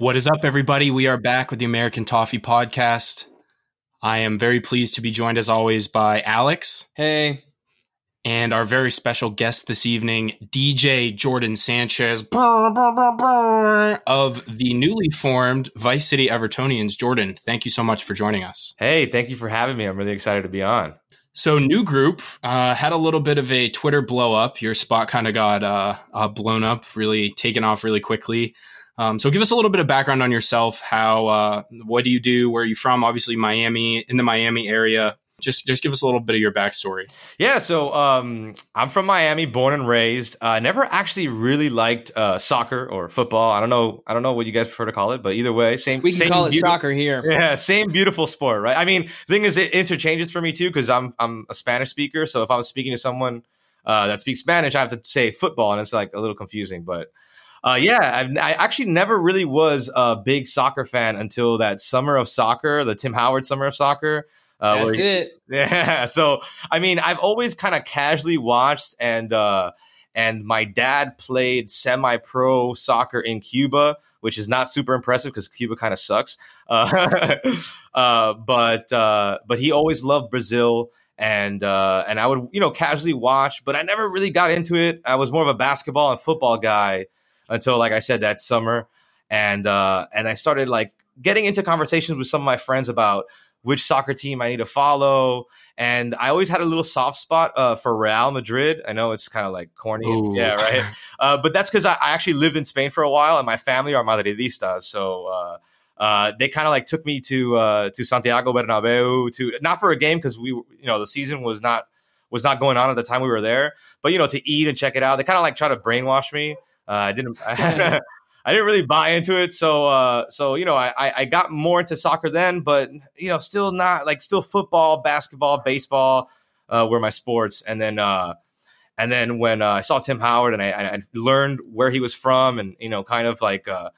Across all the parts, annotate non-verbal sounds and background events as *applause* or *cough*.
What is up, everybody? We are back with the American Toffee Podcast. I am very pleased to be joined, as always, by Alex. Hey. And our very special guest this evening, DJ Jordan Sanchez of the newly formed Vice City Evertonians. Jordan, thank you so much for joining us. Hey, thank you for having me. I'm really excited to be on. So, new group uh, had a little bit of a Twitter blow up. Your spot kind of got uh, uh, blown up, really taken off really quickly. Um, so give us a little bit of background on yourself. How, uh, what do you do? Where are you from? Obviously, Miami, in the Miami area. Just, just give us a little bit of your backstory. Yeah, so um, I'm from Miami, born and raised. I uh, never actually really liked uh, soccer or football. I don't know, I don't know what you guys prefer to call it, but either way, same. We can same call it soccer here. Yeah, same beautiful sport, right? I mean, the thing is, it interchanges for me too because I'm I'm a Spanish speaker. So if I'm speaking to someone uh, that speaks Spanish, I have to say football, and it's like a little confusing, but. Uh, yeah, I've, i actually never really was a big soccer fan until that summer of soccer, the Tim Howard summer of soccer. Uh, That's it. *laughs* Yeah. So, I mean, I've always kind of casually watched, and uh, and my dad played semi-pro soccer in Cuba, which is not super impressive because Cuba kind of sucks. *laughs* Uh, uh, but uh, but he always loved Brazil and uh, and I would you know casually watch, but I never really got into it. I was more of a basketball and football guy until like I said that summer, and uh, and I started like getting into conversations with some of my friends about which soccer team I need to follow. And I always had a little soft spot uh, for Real Madrid. I know it's kind of like corny, yeah, right. *laughs* uh, but that's because I, I, actually lived in Spain for a while, and my family are Madridistas, so. Uh, uh, they kind of like took me to uh, to Santiago Bernabeu to not for a game because we you know the season was not was not going on at the time we were there, but you know to eat and check it out. They kind of like try to brainwash me. Uh, I didn't. *laughs* *laughs* I didn't really buy into it, so uh, so you know, I I got more into soccer then, but you know, still not like still football, basketball, baseball uh, were my sports, and then uh, and then when uh, I saw Tim Howard and I, I, learned where he was from, and you know, kind of like uh,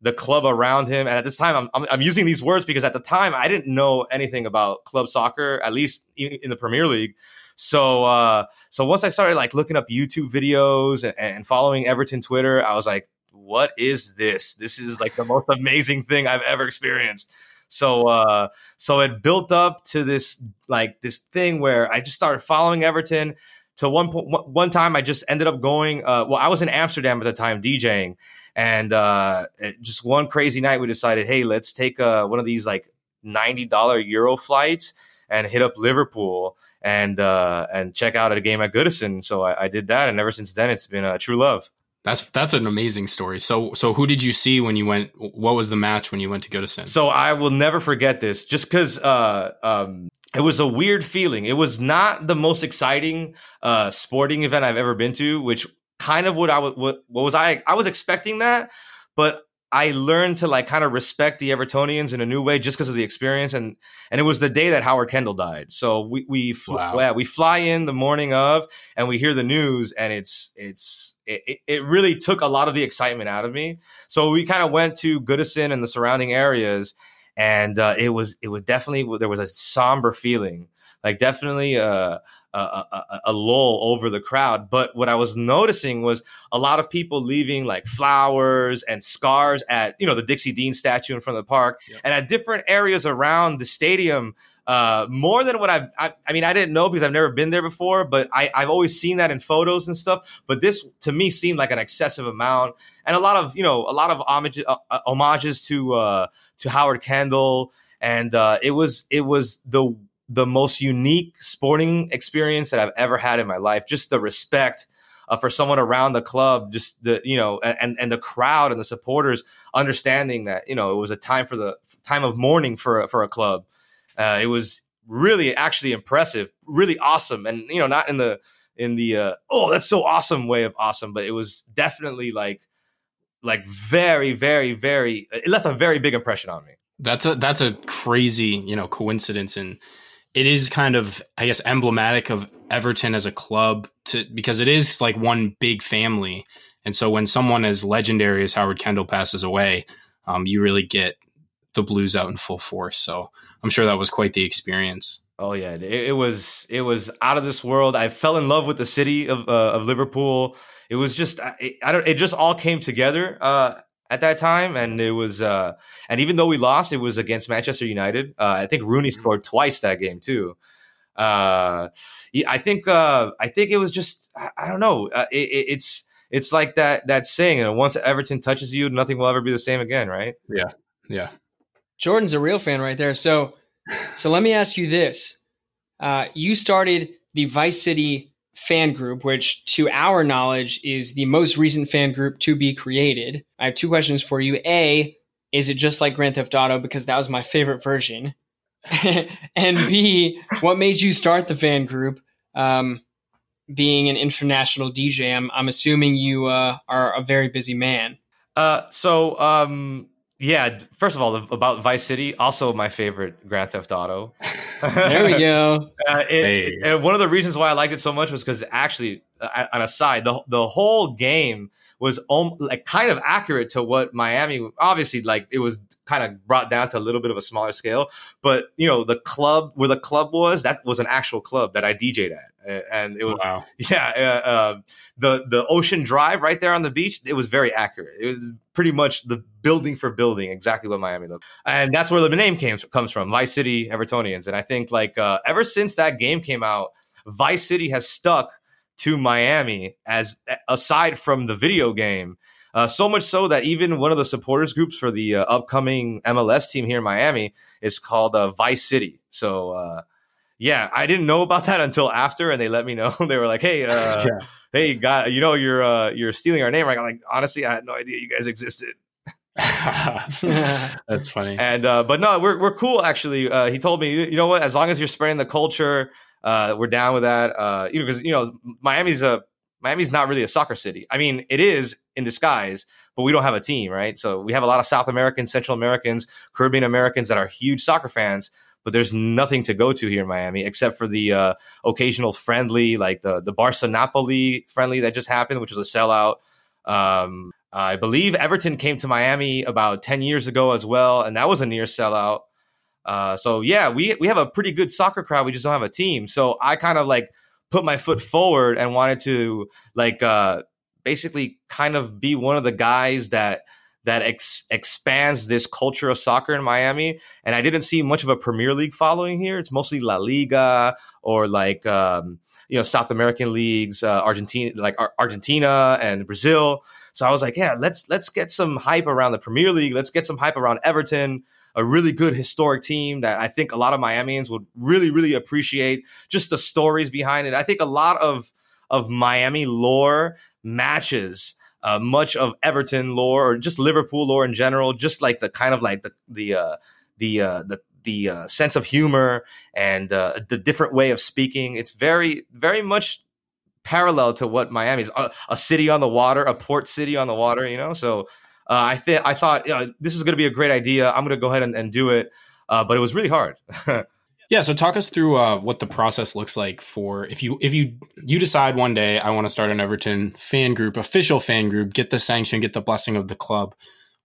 the club around him, and at this time, I'm, I'm, I'm using these words because at the time I didn't know anything about club soccer, at least in the Premier League. So uh, so once I started like looking up YouTube videos and, and following Everton Twitter, I was like, what is this? This is like the most amazing thing I've ever experienced. So uh, so it built up to this like this thing where I just started following Everton. To one point, one time, I just ended up going. Uh, well, I was in Amsterdam at the time DJing, and uh, just one crazy night, we decided, hey, let's take uh, one of these like ninety dollar Euro flights and hit up Liverpool and uh, and check out a game at Goodison. So I, I, did that, and ever since then, it's been a true love. That's that's an amazing story. So so who did you see when you went? What was the match when you went to Goodison? So I will never forget this, just because uh, um, it was a weird feeling. It was not the most exciting uh, sporting event I've ever been to, which kind of what I was what, what was I I was expecting that, but I learned to like kind of respect the Evertonians in a new way just because of the experience and and it was the day that Howard Kendall died. So we we fl- wow. yeah, we fly in the morning of and we hear the news and it's it's it, it really took a lot of the excitement out of me. So we kind of went to Goodison and the surrounding areas and uh, it was it was definitely there was a somber feeling like definitely a, a, a, a, lull over the crowd. But what I was noticing was a lot of people leaving like flowers and scars at you know the Dixie Dean statue in front of the park yep. and at different areas around the stadium. Uh, more than what I've, I, I, mean, I didn't know because I've never been there before, but I, I've always seen that in photos and stuff. But this to me seemed like an excessive amount, and a lot of, you know, a lot of homage, uh, uh homages to uh, to Howard Kendall, and uh, it was it was the the most unique sporting experience that I've ever had in my life. Just the respect uh, for someone around the club, just the you know, and and the crowd and the supporters understanding that you know it was a time for the time of mourning for for a club. Uh, it was really actually impressive, really awesome, and you know, not in the in the uh, oh that's so awesome way of awesome, but it was definitely like like very very very it left a very big impression on me. That's a that's a crazy you know coincidence and it is kind of I guess emblematic of Everton as a club to because it is like one big family. And so when someone as legendary as Howard Kendall passes away, um, you really get the blues out in full force. So I'm sure that was quite the experience. Oh yeah, it, it was it was out of this world. I fell in love with the city of uh, of Liverpool. It was just it, I don't it just all came together. Uh, at that time, and it was uh, and even though we lost, it was against Manchester United. Uh, I think Rooney Mm-hmm. scored twice that game too. Uh, I think uh, I think it was just I, I don't know. Uh, it, it, it's it's like that that saying, you know, once Everton touches you, nothing will ever be the same again, right? Yeah, yeah. Jordan's a real fan right there. So, so let me ask you this: uh, You started the Vice City fan group, which, to our knowledge, is the most recent fan group to be created. I have two questions for you. A, is it just like Grand Theft Auto? Because that was my favorite version. *laughs* and B, what made you start the fan group? Um, being an international DJ, I'm, I'm assuming you uh, are a very busy man. Uh, so um, yeah. First of all, about Vice City, also my favorite Grand Theft Auto. *laughs* There we go. *laughs* Uh, it, Hey. And one of the reasons why I liked it so much was because actually, uh, on a side, the the whole game was om- like kind of accurate to what Miami. Obviously, like it was kind of brought down to a little bit of a smaller scale. But you know, the club where the club was that was an actual club that I DJ'd at, and it was Wow. *laughs* yeah, uh, uh, the the Ocean Drive right there on the beach. It was very accurate. It was pretty much the building for building, exactly what Miami looked, and that's where the name came, comes from. Vice City Evertonians, and I think like uh, ever since that game came out, Vice City has stuck to Miami as aside from the video game. Uh, so much so that even one of the supporters groups for the uh, upcoming MLS team here in Miami is called uh, Vice City. So uh, yeah, I didn't know about that until after, and they let me know. *laughs* they were like, "Hey, uh, *laughs* Yeah. hey, guy, you know you're uh, you're stealing our name." I'm like, honestly, I had no idea you guys existed. *laughs* That's funny. And uh, but no, we're we're cool actually. Uh, he told me, you know what? As long as you're spreading the culture, uh, we're down with that. Uh, you know, because you know Miami's a Miami's not really a soccer city. I mean, it is in disguise, but we don't have a team, right? So we have a lot of South Americans, Central Americans, Caribbean Americans that are huge soccer fans. But there's nothing to go to here in Miami except for the uh, occasional friendly, like the the Barca Napoli friendly that just happened, which was a sellout. Um, I believe Everton came to Miami about 10 years ago as well, and that was a near sellout. Uh, so yeah, we we have a pretty good soccer crowd. We just don't have a team. So I kind of like put my foot forward and wanted to like uh, basically kind of be one of the guys that that ex- expands this culture of soccer in Miami. And I didn't see much of a Premier League following here. It's mostly La Liga or like um, you know South American leagues, uh, Argentina, like Ar- Argentina and Brazil. So I was like, yeah, let's let's get some hype around the Premier League. Let's get some hype around Everton, a really good historic team that I think a lot of Miamians would really really appreciate. Just the stories behind it. I think a lot of of Miami lore matches uh, much of Everton lore or just Liverpool lore in general. Just like the kind of like the the uh, the uh, the the uh, sense of humor and uh, the different way of speaking. It's very very much parallel to what Miami is a, a city on the water, a port city on the water, you know? So I think I thought uh, this is going to be a great idea. I'm going to go ahead and, and do it. Uh, but it was really hard. *laughs* Yeah, so talk us through uh, what the process looks like for if you if you you decide one day I want to start an Everton fan group, official fan group, get the sanction, get the blessing of the club.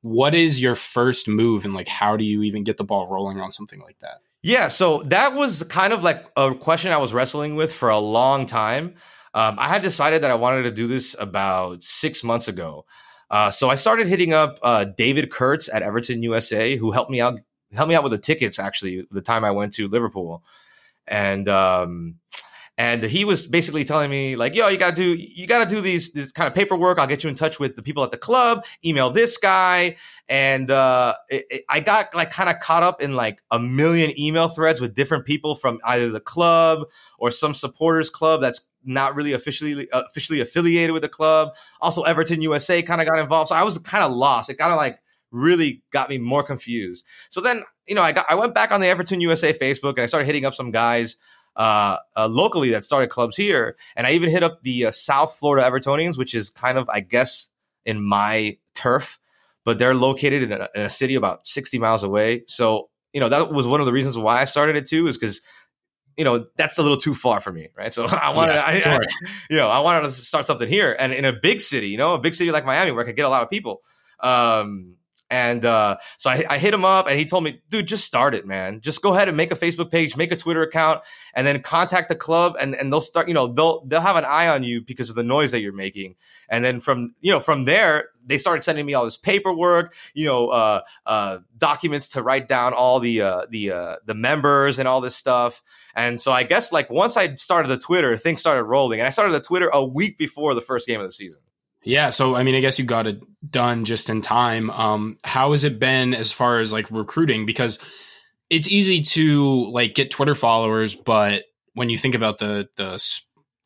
What is your first move, and like how do you even get the ball rolling on something like that? yeah, so that was kind of like a question I was wrestling with for a long time. Um, I had decided that I wanted to do this about six months ago. Uh, so I started hitting up uh, David Kurtz at Everton USA, who helped me out helped me out with the tickets actually the time I went to Liverpool, and um, and he was basically telling me like, yo, you gotta do you gotta do these this kind of paperwork. I'll get you in touch with the people at the club. Email this guy, and uh, it, it- I got like kind of caught up in like a million email threads with different people from either the club or some supporters club that's not really officially uh, officially affiliated with the club. Also, Everton USA kind of got involved, so I was kind of lost. It kind of like really got me more confused. So then, you know, I got I went back on the Everton USA Facebook and I started hitting up some guys uh, uh, locally that started clubs here, and I even hit up the uh, South Florida Evertonians, which is kind of, I guess, in my turf, but they're located in a, in a city about sixty miles away. So, you know, that was one of the reasons why I started it too, is because you know that's a little too far for me, right? So *laughs* I wanted, Yeah, I, sure. I, *laughs* you know, I wanted to start something here, and in a big city, you know, a big city like Miami, where I could get a lot of people. Um, And uh, so I, I hit him up and he told me, dude, just start it, man. Just go ahead and make a Facebook page, make a Twitter account, and then contact the club and, and they'll start, you know, they'll they'll have an eye on you because of the noise that you're making. And then from, you know, from there, they started sending me all this paperwork, you know, uh, uh, documents to write down all the uh, the uh, the members and all this stuff. And so I guess like once I started the Twitter, things started rolling. And I started the Twitter a week before the first game of the season. Yeah, so I mean, I guess you got it done just in time. Um, how has it been as far as like recruiting? Because it's easy to like get Twitter followers, but when you think about the the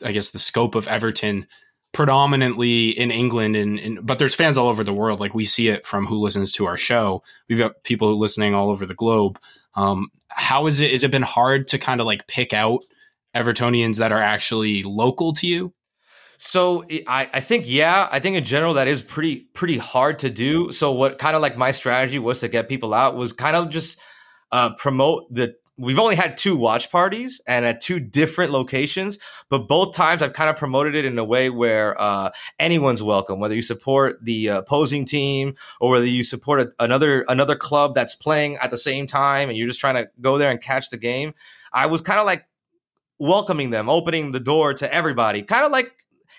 I guess the scope of Everton, predominantly in England, and, and but there's fans all over the world. Like we see it from who listens to our show. We've got people listening all over the globe. Um, how is it? Has it been hard to kind of like pick out Evertonians that are actually local to you? So I, I think yeah, I think in general that is pretty pretty hard to do. So what kind of like my strategy was to get people out was kind of just uh, promote the. We've only had two watch parties and at two different locations, but both times I've kind of promoted it in a way where uh, anyone's welcome, whether you support the uh, opposing team or whether you support a, another another club that's playing at the same time and you're just trying to go there and catch the game. I was kind of like welcoming them, opening the door to everybody, kind of like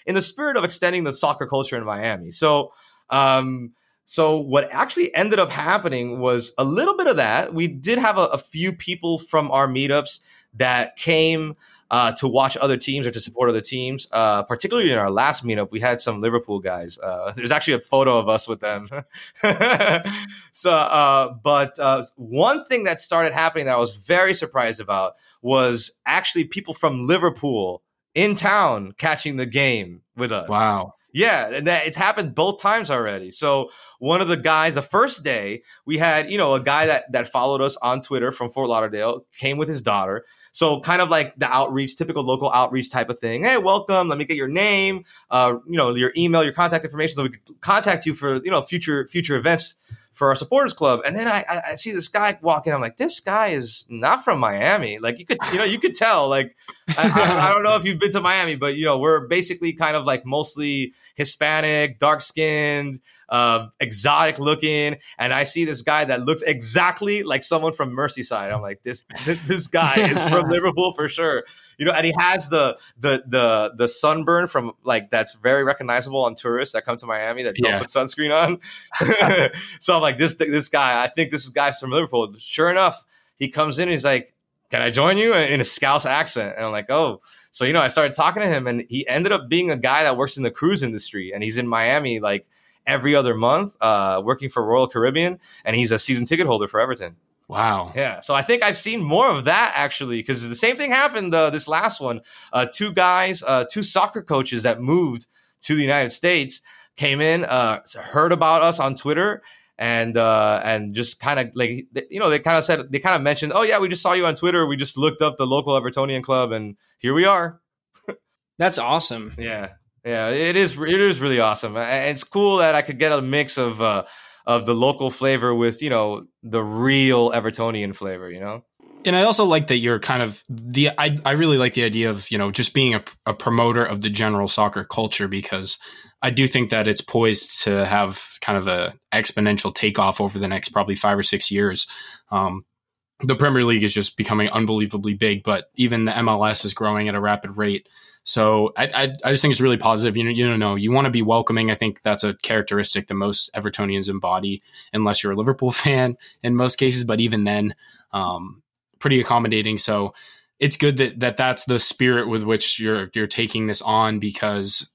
in the spirit of extending the soccer culture in Miami. So, um, so what actually ended up happening was a little bit of that. We did have a, a few people from our meetups that came uh, to watch other teams or to support other teams. Uh, particularly in our last meetup, we had some Liverpool guys. Uh, *laughs* there's actually a photo of us with them. *laughs* *laughs* so, uh, but uh, one thing that started happening that I was very surprised about was actually people from Liverpool in town catching the game with us. Wow. Yeah, and that it's happened both times already. So one of the guys, the first day, we had, you know, a guy that that followed us on Twitter from Fort Lauderdale, came with his daughter. So kind of like the outreach, typical local outreach type of thing. Hey, welcome. Let me get your name, uh, you know, your email, your contact information, so we can contact you for you know future future events for our supporters club. And then I, I, see this guy walking. I'm like, this guy is not from Miami. Like you could, you know, you could tell. Like I, I, I, don't know if you've been to Miami, but you know, we're basically kind of like mostly Hispanic, dark skinned, uh, exotic looking. And I see this guy that looks exactly like someone from Merseyside. I'm like, this *laughs* this guy is from *laughs* Liverpool for sure. You know, and he has the the the the sunburn from like that's very recognizable on tourists that come to Miami that don't yeah. put sunscreen on. *laughs* so I'm like, this this guy, I think this guy's from Liverpool. Sure enough, he comes in and he's like, Can I join you? in a Scouse accent. And I'm like, oh. So, you know, I started talking to him and he ended up being a guy that works in the cruise industry and he's in Miami like every other month, uh, working for Royal Caribbean, and he's a season ticket holder for Everton. Wow. Yeah. So I think I've seen more of that actually, because the same thing happened uh, this last one. Uh, two guys, uh, two soccer coaches that moved to the United States came in, uh, heard about us on Twitter, and uh, and just kind of like you know they kind of said they kind of mentioned, oh yeah, we just saw you on Twitter. We just looked up the local Evertonian club, and here we are. *laughs* That's awesome. Yeah. Yeah, it is. It is really awesome. It's cool that I could get a mix of uh, of the local flavor with you know the real Evertonian flavor. You know. And I also like that you're kind of the. I I really like the idea of you know just being a, a promoter of the general soccer culture because I do think that it's poised to have kind of a exponential takeoff over the next probably five or six years. Um, the Premier League is just becoming unbelievably big, but even the MLS is growing at a rapid rate. So I, I, I, just think it's really positive. You know, you don't know, you want to be welcoming. I think that's a characteristic that most Evertonians embody, unless you're a Liverpool *laughs* fan in most cases. But even then, um, pretty accommodating. So it's good that, that that's the spirit with which you're you're taking this on because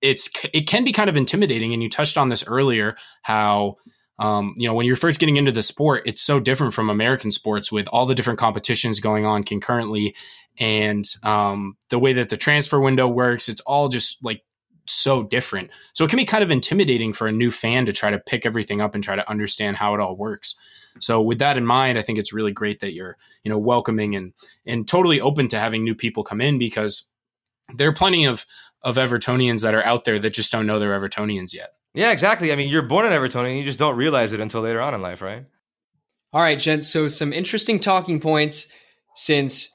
it's it can be kind of intimidating. And you touched on this earlier, how um, you know, when you're first getting into the sport, it's so different from American sports with all the different competitions going on concurrently and um, the way that the transfer window works. It's all just like so different. So it can be kind of intimidating for a new fan to try to pick everything up and try to understand how it all works. So with that in mind, I think it's really great that you're, you know, welcoming and and totally open to having new people come in because there are plenty of of Evertonians that are out there that just don't know they're Evertonians yet. Yeah, exactly. I mean, you're born an Evertonian, you just don't realize it until later on in life, right? All right, gents. So some interesting talking points since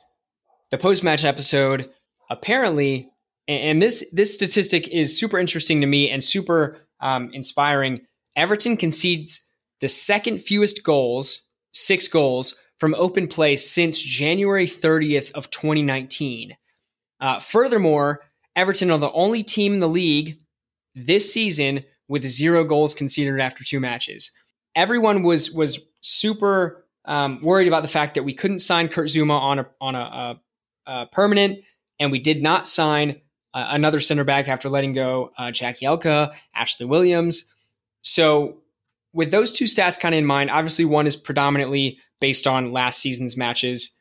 the post match episode, apparently, and this this statistic is super interesting to me and super um, inspiring. Everton concedes the second fewest goals, six goals from open play since January 30th of 2019. Uh, furthermore, Everton are the only team in the league this season with zero goals conceded after two matches. Everyone was was super um, worried about the fact that we couldn't sign Kurt Zouma on a on a, a, a permanent, and we did not sign uh, another center back after letting go uh, Jagielka, Ashley Williams. So, with those two stats kind of in mind, obviously one is predominantly based on last season's matches.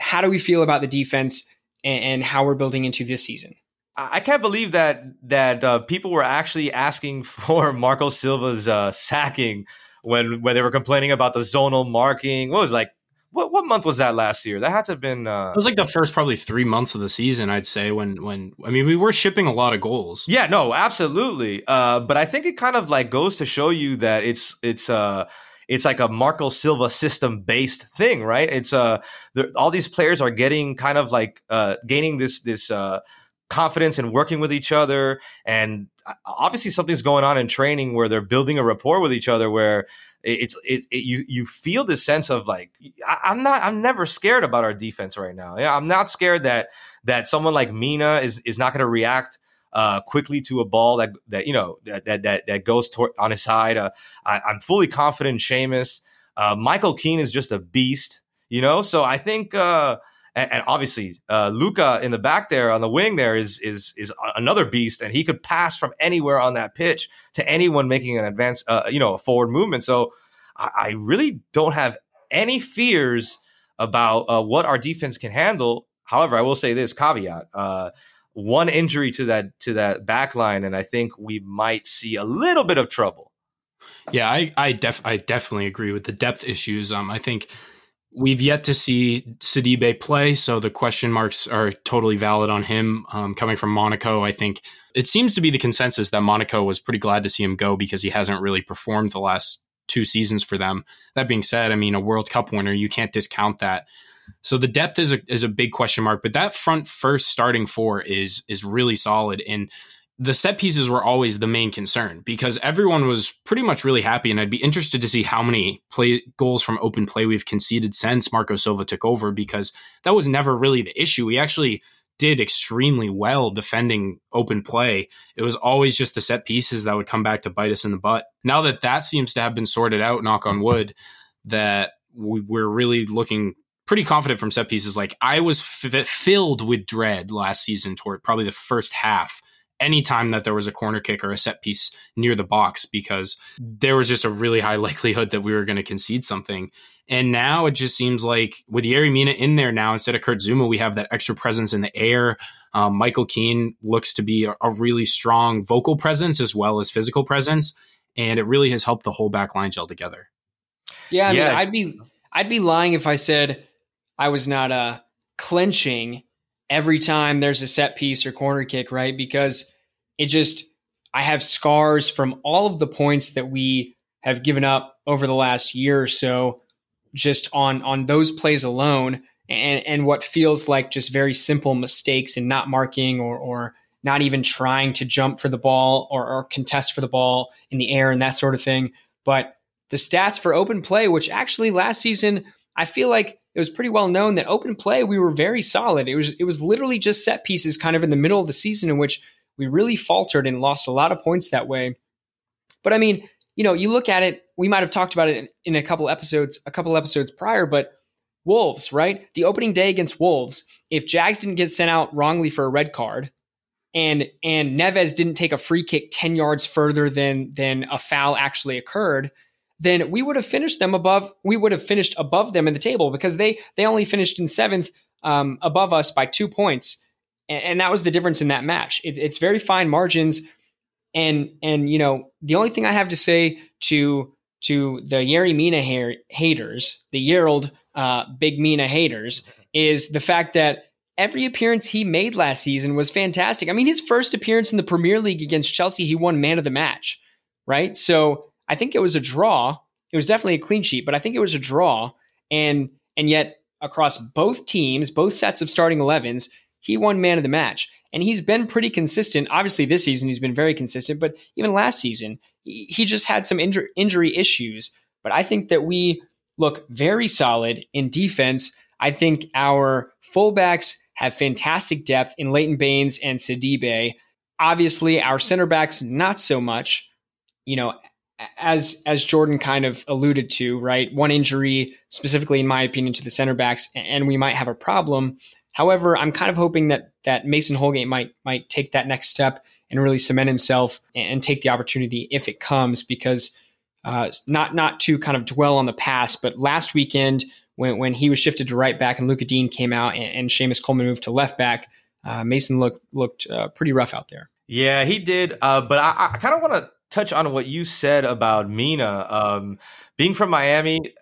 How do we feel about the defense and, and how we're building into this season? I can't believe that that uh, people were actually asking *laughs* for Marco Silva's uh, sacking when when they were complaining about the zonal marking. What was it, like what what month was that last year? That had to have been. Uh, it was like the first probably three months of the season. I'd say when when I mean we were shipping a lot of goals. Yeah, no, absolutely. Uh, but I think it kind of like goes to show you that it's it's uh it's like a Marco Silva system based thing, right? It's uh all these players are getting kind of like uh gaining this this uh confidence and working with each other. And uh, obviously, something's going on in training where they're building a rapport with each other. Where it's it, it you you feel this sense of like I, am not I'm never scared about our defense right now. Yeah, I'm not scared that that someone like Mina is is not going to react. Uh, quickly to a ball that that you know that that that, that goes toward, on his side. Uh, I, am fully confident in Seamus. Uh, Michael Keane is just a beast, you know. So I think uh, and, and obviously uh, Luca in the back there on the wing there is is is another beast, and he could pass from anywhere on that pitch to anyone making an advance, uh, you know, a forward movement. So I, I really don't have any fears about uh, what our defense can handle. However, I will say this caveat: uh, one injury to that to that back line, and I think we might see a little bit of trouble. Yeah, I I, def- I definitely agree with the depth issues. Um, I think We've yet to see Sidibe play, so the question marks are totally valid on him. Um, coming from Monaco, I think it seems to be the consensus that Monaco was pretty glad to see him go because he hasn't really performed the last two seasons for them. That being said, I mean, a World Cup winner, you can't discount that. So the depth is a, is a big question mark, but that front first starting four is is really solid. And the set pieces were always the main concern because everyone was pretty much really happy. And I'd be interested to see how many play goals from open play we've conceded since Marco Silva took over because that was never really the issue. We actually did extremely well defending open play. It was always just the set pieces that would come back to bite us in the butt. Now that that seems to have been sorted out, knock on wood, that we're really looking pretty confident from set pieces. Like I was f- filled with dread last season toward probably the first half anytime that there was a corner kick or a set piece near the box because there was just a really high *laughs* likelihood that we were going to concede something. And now it just seems like with Yerry Mina in there now, instead of Kurt Zouma, we have that extra presence in the air. Um, Michael Keane looks to be a, a, really strong vocal presence as well as physical presence. And it really has helped the whole back line gel together. Yeah, I yeah. mean, I'd be I'd be lying if I said I was not uh, clenching every time there's a set piece or corner kick, right? Because it just, I have scars from all of the points that we have given up over the last year or so, just on on those plays alone, and and what feels like just very simple mistakes in not marking or or not even trying to jump for the ball or, or contest for the ball in the air and that sort of thing. But the stats for open play, which actually last season I feel like it was pretty well known that open play we were very solid. It was it was literally just set pieces kind of in the middle of the season in which we really faltered and lost a lot of points that way. But I mean, you know, you look at it, we might have talked about it in, a couple episodes, a couple episodes prior, but Wolves, right? The opening day against Wolves, if Jags didn't get sent out wrongly for a red card, and and Neves didn't take a free kick 10 yards further than than a foul actually occurred, then we would have finished them above. We would have finished above them in the table because they they only finished in seventh um, above us by two points, and, and, that was the difference in that match. It, it's very fine margins, and and you know the only thing I have to say to to the Yerry Mina haters, the Yerald uh, Big Mina haters, is the fact that every appearance he made last season was fantastic. I mean, his first appearance in the Premier League against Chelsea, he won man of the match, right? So I think it was a draw. It was definitely a clean sheet, but I think it was a draw. And and yet across both teams, both sets of starting 11s, he won man of the match. And he's been pretty consistent. Obviously, this season he's been very consistent, but even last season, he just had some injury, issues. but I think that we look very solid in defense. I think our fullbacks have fantastic depth in Leighton Baines and Sidibe. Obviously, our center backs not so much. You know, as as Jordan kind of alluded to, right? One injury, specifically in my opinion, to the center backs, and we might have a problem. However, I'm kind of hoping that that Mason Holgate might might take that next step and really cement himself and take the opportunity if it comes. Because uh, not not to kind of dwell on the past, but last weekend when when he was shifted to right back and Lucas Digne came out and, and Seamus Coleman moved to left back, uh, Mason looked looked uh, pretty rough out there. Yeah, he did. Uh, but I, I kind of want to touch on what you said about Mina. Um, being from Miami,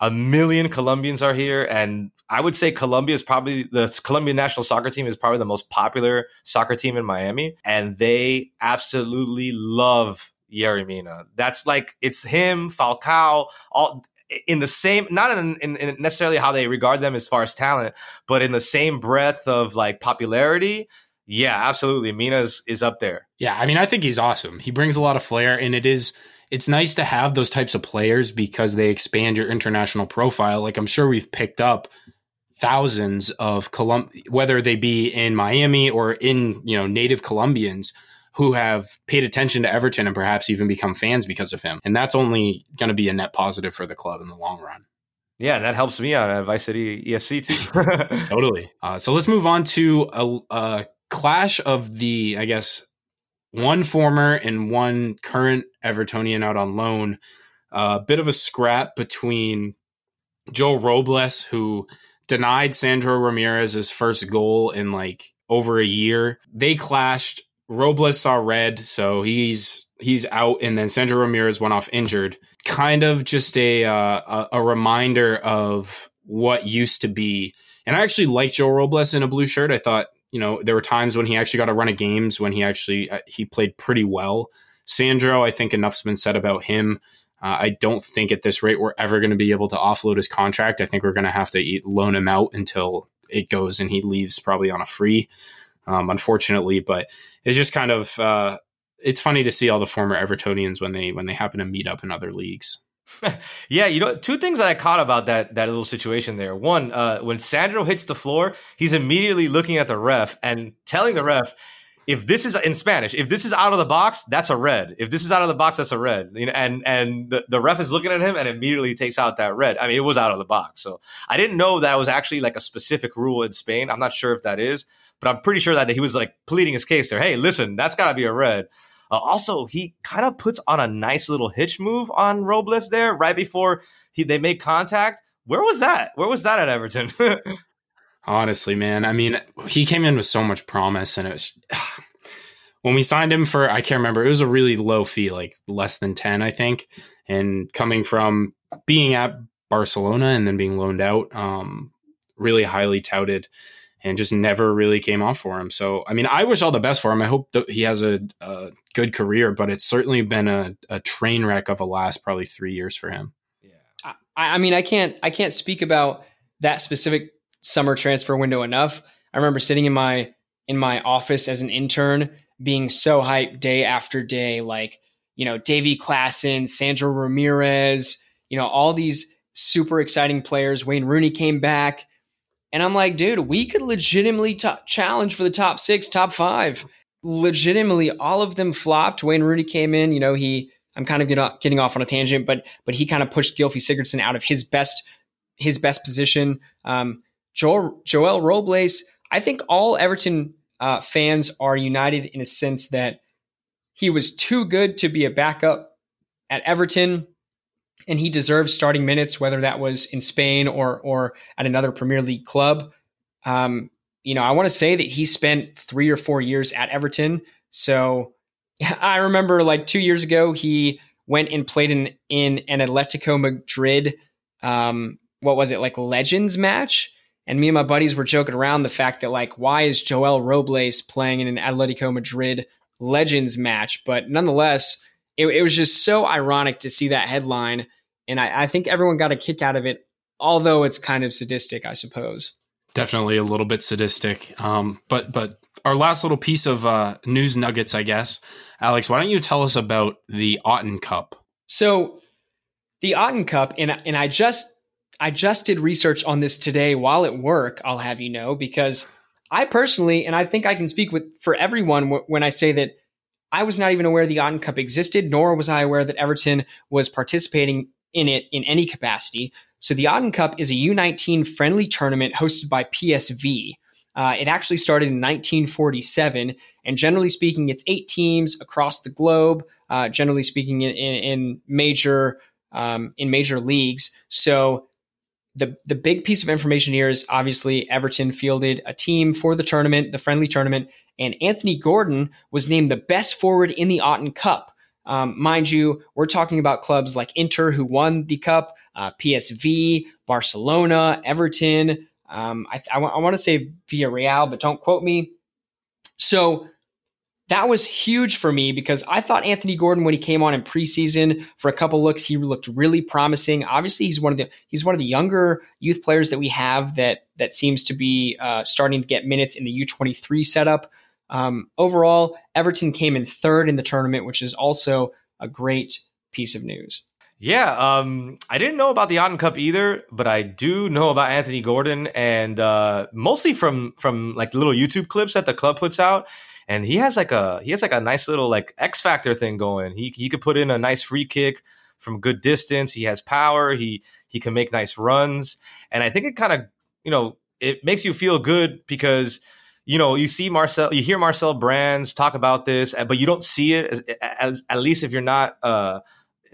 a million Colombians are here, and I would say Colombia is probably the Colombian national soccer team is probably the most popular soccer team in Miami, and they absolutely love Yerry Mina. That's like it's him, Falcao, all in the same not in, in, in, necessarily how they regard them as far as talent but in the same breadth of like popularity yeah, absolutely. Mina's is up there. Yeah, I mean, I think he's awesome. He brings a lot of flair, and it is it's nice to have those types of players because they expand your international profile. Like I'm sure we've picked up thousands of Colum- whether they be in Miami or in you know native Colombians who have paid attention to Everton and perhaps even become fans because of him. And that's only going to be a net positive for the club in the long run. Yeah, that helps me out at Vice City EFC too. *laughs* totally. Uh, so let's move on to a, a clash of the, I guess, one former and one current Evertonian out on loan. A uh, bit of a scrap between Joel Robles, who denied Sandro Ramirez his first goal in like over a year. They clashed. Robles saw red, so he's he's out, and then Sandro Ramirez went off injured. Kind of just a uh, a, reminder of what used to be. And I actually liked Joe Robles in a blue shirt. I thought you know, there were times when he actually got a run of games when he actually uh, he played pretty well. Sandro, I think enough's been said about him. Uh, I don't think at this rate we're ever going to be able to offload his contract. I think we're going to have to eat, loan him out until it goes and he leaves probably on a free, um, unfortunately. But it's just kind of uh, it's funny to see all the former Evertonians when they when they happen to meet up in other leagues. Yeah, you know, two things that I caught about that that little situation there. One, uh, when Sandro hits the floor, he's immediately looking at the ref and telling the ref, if this is in Spanish, if this is out of the box, that's a red. If this is out of the box, that's a red. You know, and and the, the ref is looking at him and immediately takes out that red. I mean, it was out of the box. So I didn't know that was actually like a specific rule in Spain. I'm not sure if that is, but I'm pretty sure that he was like pleading his case there. Hey, listen, that's got to be a red. Uh, also, he kind of puts on a nice little hitch move on Robles there right before he they make contact. Where was that? Where was that at Everton? *laughs* Honestly, man, I mean, he came in with so much promise, and it was *sighs* when we signed him for I can't remember. It was a really low fee, like less than ten, I think. And coming from being at Barcelona and then being loaned out, um, really highly touted and just never really came off for him. So, I mean, I wish all the best for him. I hope that he has a, a good career, but it's certainly been a, a, train wreck of a last probably three years for him. Yeah, I, I mean, I can't I can't speak about that specific summer transfer window enough. I remember sitting in my in my office as an intern, being so hyped day after day, like you know, Davy Klaassen, Sandro Ramirez, you know, all these super exciting players. Wayne Rooney came back and I'm like, dude, we could legitimately t- challenge for the top six, top five. Legitimately, all of them flopped. Wayne Rooney came in. You know, he. I'm kind of get getting off on a tangent, but but he kind of pushed Gylfi Sigurdsson out of his best his best position. Um, Joel Joel Robles. I think all Everton uh, fans are united in a sense that he was too good to be a backup at Everton and he deserves starting minutes, whether that was in Spain or or at another Premier League club. Um, you know, I want to say that he spent three or four years at Everton. So *laughs* I remember like two years ago, he went and played in in an Atletico Madrid. Um, what was it like Legends match? And me and my buddies were joking around the fact that like, why is Joel Robles playing in an Atletico Madrid Legends match? But nonetheless, it, it was just so ironic to see that headline. And I, I think everyone got a kick out of it, although it's kind of sadistic, I suppose. Definitely a little bit sadistic. Um, but but our last little piece of uh, news nuggets, I guess. Alex, why don't you tell us about the Otten Cup? So the Otten Cup, and and I just I just did research on this today while at work. I'll have you know because I personally, and I think I can speak with for everyone w- when I say that I was not even aware the Otten Cup existed, nor was I aware that Everton was participating in it in any capacity. So the Otten Cup is a U19 friendly tournament hosted by PSV. Uh, it actually started in 1947, and generally speaking, it's eight teams across the globe. Uh, generally speaking, in, in, in major um, in major leagues. So the the big piece of information here is obviously Everton fielded a team for the tournament, the friendly tournament, and Anthony Gordon was named the best forward in the Otten Cup. Um, mind you, we're talking about clubs like Inter who won the cup, uh, PSV, Barcelona, Everton. Um, I, I, w- I want to say Villarreal, but don't quote me. So that was huge for me because I thought Anthony Gordon when he came on in preseason for a couple looks he looked really promising. Obviously he's one of the he's one of the younger youth players that we have that that seems to be uh, starting to get minutes in the U23 setup. Um, overall, Everton came in third in the tournament, which is also a great piece of news. Yeah, um, I didn't know about the Otten Cup either, but I do know about Anthony Gordon, and uh, mostly from from like little YouTube clips that the club puts out and he has like a he has like a nice little like X factor thing going. He he could put in a nice free kick from good distance. He has power. He he can make nice runs, and I think it kind of you know it makes you feel good because you know you see Marcel, you hear Marcel Brands talk about this, but you don't see it as, as at least if you're not uh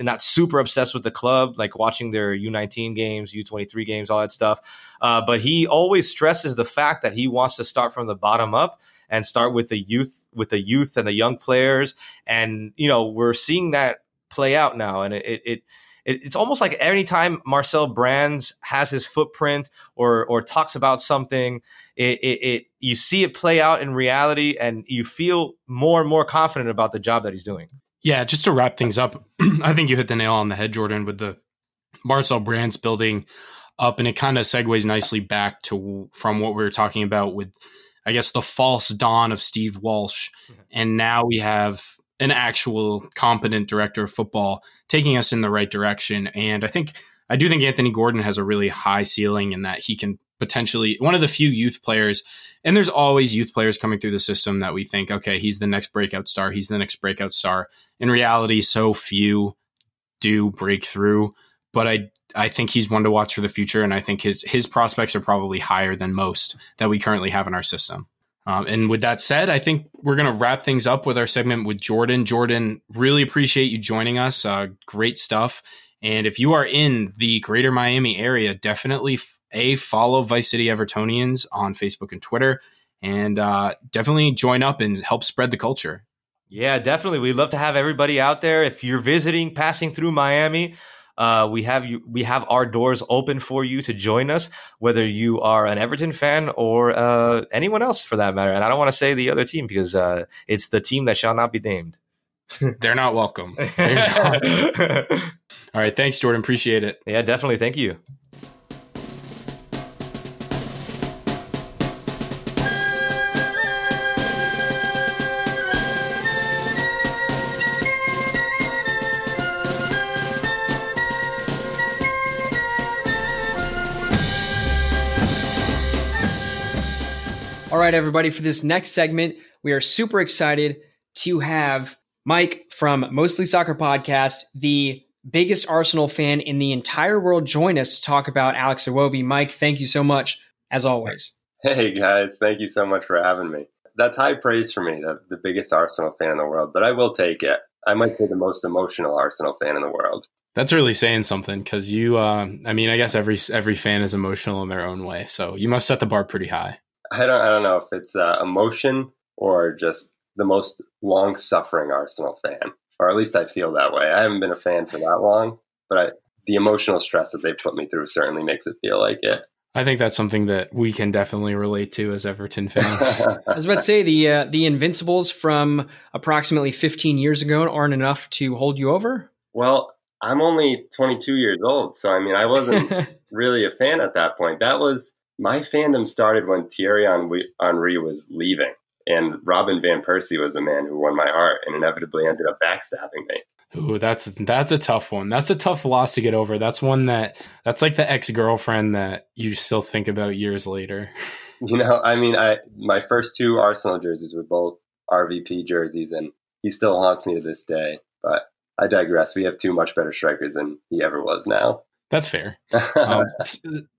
not super obsessed with the club, like watching their U19 games, U23 games, all that stuff. Uh, but he always stresses the fact that he wants to start from the bottom up and start with the youth, with the youth and the young players. And, you know, we're seeing that play out now. And it, it, it it's almost like anytime Marcel Brands has his footprint or or talks about something, it, it, you see it play out in reality, and you feel more and more confident about the job that he's doing. Yeah, just to wrap things up, *clears throat* I think you hit the nail on the head, Jordan, with the Marcel Brands building up, and it kind of segues nicely back to from what we were talking about with I guess, the false dawn of Steve Walsh. Mm-hmm. And now we have an actual competent director of football taking us in the right direction. And I think, I do think Anthony Gordon has a really high ceiling in that he can potentially, one of the few youth players, and there's always youth players coming through the system that we think, okay, he's the next breakout star. He's the next breakout star. In reality, so few do break through. But I I think he's one to watch for the future, and I think his his prospects are probably higher than most that we currently have in our system. Um, and with that said, I think we're going to wrap things up with our segment with Jordan. Jordan, really appreciate you joining us. Uh, great stuff. And if you are in the greater Miami area, definitely a follow Vice City Evertonians on Facebook and Twitter, and uh, definitely join up and help spread the culture. Yeah, definitely. We'd love to have everybody out there. If you're visiting, passing through Miami, uh, we have you. We have our doors open for you to join us, whether you are an Everton fan or uh, anyone else for that matter. And I don't want to say the other team because uh, it's the team that shall not be named. *laughs* They're not welcome. *laughs* They're not. *laughs* All right, thanks, Jordan. Appreciate it. Yeah, definitely. Thank you. Right, everybody, for this next segment, we are super excited to have Mike from Mostly Soccer Podcast, the biggest Arsenal fan in the entire world, join us to talk about Alex Iwobi. Mike, thank you so much, as always. Hey, guys. Thank you so much for having me. That's high praise for me, the, the biggest Arsenal fan in the world, but I will take it. I might be the most emotional Arsenal fan in the world. That's really saying something because you, uh, I mean, I guess every every fan is emotional in their own way. So you must set the bar pretty high. I don't I don't know if it's uh, emotion or just the most long suffering Arsenal fan, or at least I feel that way. I haven't been a fan for that long, but I, the emotional stress that they put me through certainly makes it feel like it. I think that's something that we can definitely relate to as Everton fans. *laughs* I was about to say the uh, the Invincibles from approximately 15 years ago aren't enough to hold you over. Well, I'm only 22 years old, so I mean, I wasn't *laughs* really a fan at that point. That was my fandom started when Thierry Henry was leaving, and Robin van Persie was the man who won my heart and inevitably ended up backstabbing me. Ooh, that's that's a tough one. That's a tough loss to get over. That's one that that's like the ex girlfriend that you still think about years later. *laughs* You know, I mean, I my first two Arsenal jerseys were both RVP jerseys, and he still haunts me to this day. But I digress. We have two much better strikers than he ever was now. That's fair. *laughs* um,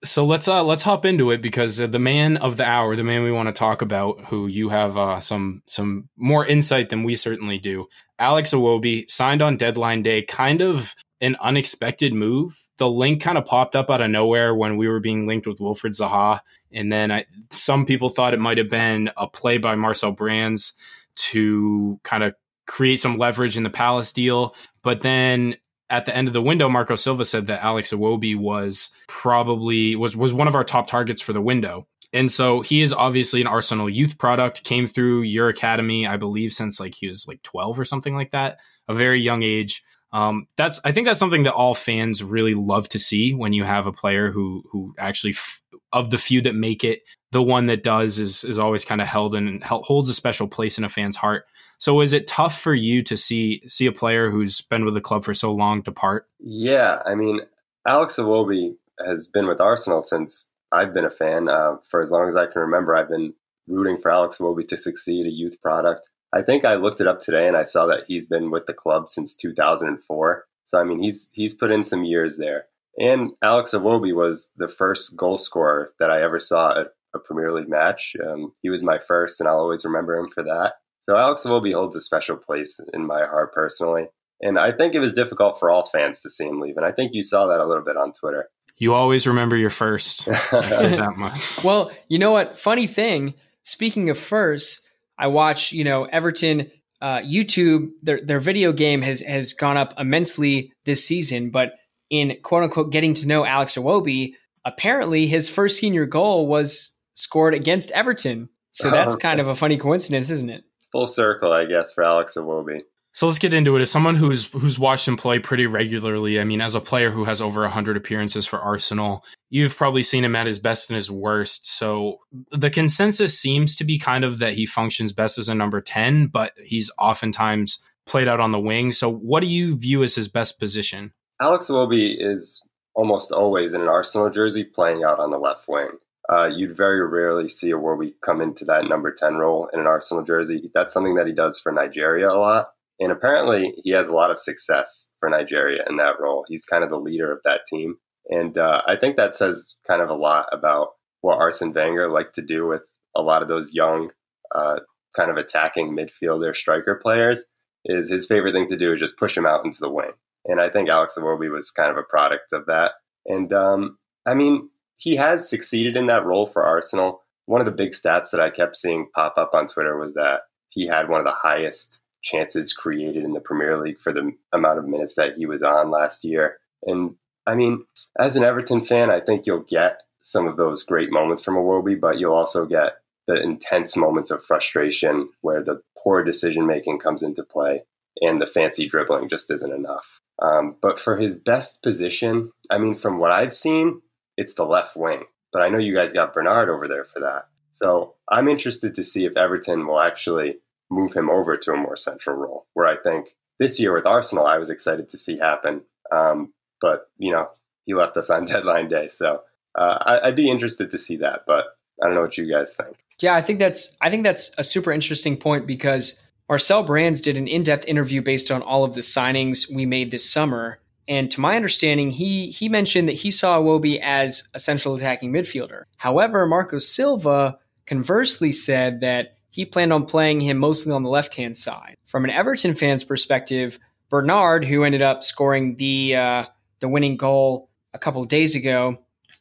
so let's uh, let's hop into it because uh, the man of the hour, the man we want to talk about, who you have uh, some some more insight than we certainly do, Alex Iwobi signed on deadline day, kind of an unexpected move. The link kind of popped up out of nowhere when we were being linked with Wilfried Zaha, and then I, some people thought it might have been a play by Marcel Brands to kind of create some leverage in the Palace deal, but then at the end of the window, Marco Silva said that Alex Iwobi was probably was was one of our top targets for the window. And so he is obviously an Arsenal youth product, came through your academy, I believe, since like he was like 12 or something like that, a very young age. Um, that's I think that's something that all fans really love to see when you have a player who who actually f- of the few that make it, the one that does is is always kind of held and holds a special place in a fan's heart. So is it tough for you to see see a player who's been with the club for so long depart? Yeah, I mean, Alex Iwobi has been with Arsenal since I've been a fan. Uh, for as long as I can remember, I've been rooting for Alex Iwobi to succeed, a youth product. I think I looked it up today and I saw that he's been with the club since 2004. So I mean, he's he's put in some years there. And Alex Iwobi was the first goal scorer that I ever saw at a Premier League match. Um, he was my first, and I'll always remember him for that. So Alex Iwobi holds a special place in my heart personally. And I think it was difficult for all fans to see him leave. And I think you saw that a little bit on Twitter. You always remember your first. *laughs* I say that much. Well, you know what? Funny thing, speaking of first, I watch, you know, Everton uh, YouTube, their their video game has has gone up immensely this season, but in quote unquote getting to know Alex Iwobi, apparently his first senior goal was scored against Everton. So that's *laughs* kind of a funny coincidence, isn't it? Full circle, I guess, for Alex Iwobi. So let's get into it. As someone who's who's watched him play pretty regularly, I mean, as a player who has over 100 appearances for Arsenal, you've probably seen him at his best and his worst. So the consensus seems to be kind of that he functions best as a number 10, but he's oftentimes played out on the wing. So what do you view as his best position? Alex Iwobi is almost always in an Arsenal jersey playing out on the left wing uh, you'd very rarely see a Iwobi come into that number 10 role in an Arsenal jersey. That's something that he does for Nigeria a lot. And apparently, he has a lot of success for Nigeria in that role. He's kind of the leader of that team. And uh, I think that says kind of a lot about what Arsene Wenger liked to do with a lot of those young, uh, kind of attacking midfielder striker players. Is his favorite thing to do is just push him out into the wing. And I think Alex Iwobi was kind of a product of that. And um, I mean, he has succeeded in that role for Arsenal. One of the big stats that I kept seeing pop up on Twitter was that he had one of the highest chances created in the Premier League for the amount of minutes that he was on last year. And I mean, as an Everton fan, I think you'll get some of those great moments from Iwobi, but you'll also get the intense moments of frustration where the poor decision making comes into play and the fancy dribbling just isn't enough. Um, but for his best position, I mean, from what I've seen, it's the left wing. But I know you guys got Bernard over there for that. So I'm interested to see if Everton will actually move him over to a more central role, where I think this year with Arsenal, I was excited to see happen. Um, but, you know, he left us on *laughs* deadline day. So uh, I, I'd be interested to see that. But I don't know what you guys think. Yeah, I think that's I think that's a super interesting point because Marcel Brands did an in-depth interview based on all of the signings we made this summer, and to my understanding, he he mentioned that he saw Iwobi as a central attacking midfielder. However, Marco Silva conversely said that he planned on playing him mostly on the left hand side. From an Everton fan's perspective, Bernard, who ended up scoring the uh, the winning goal a couple of days ago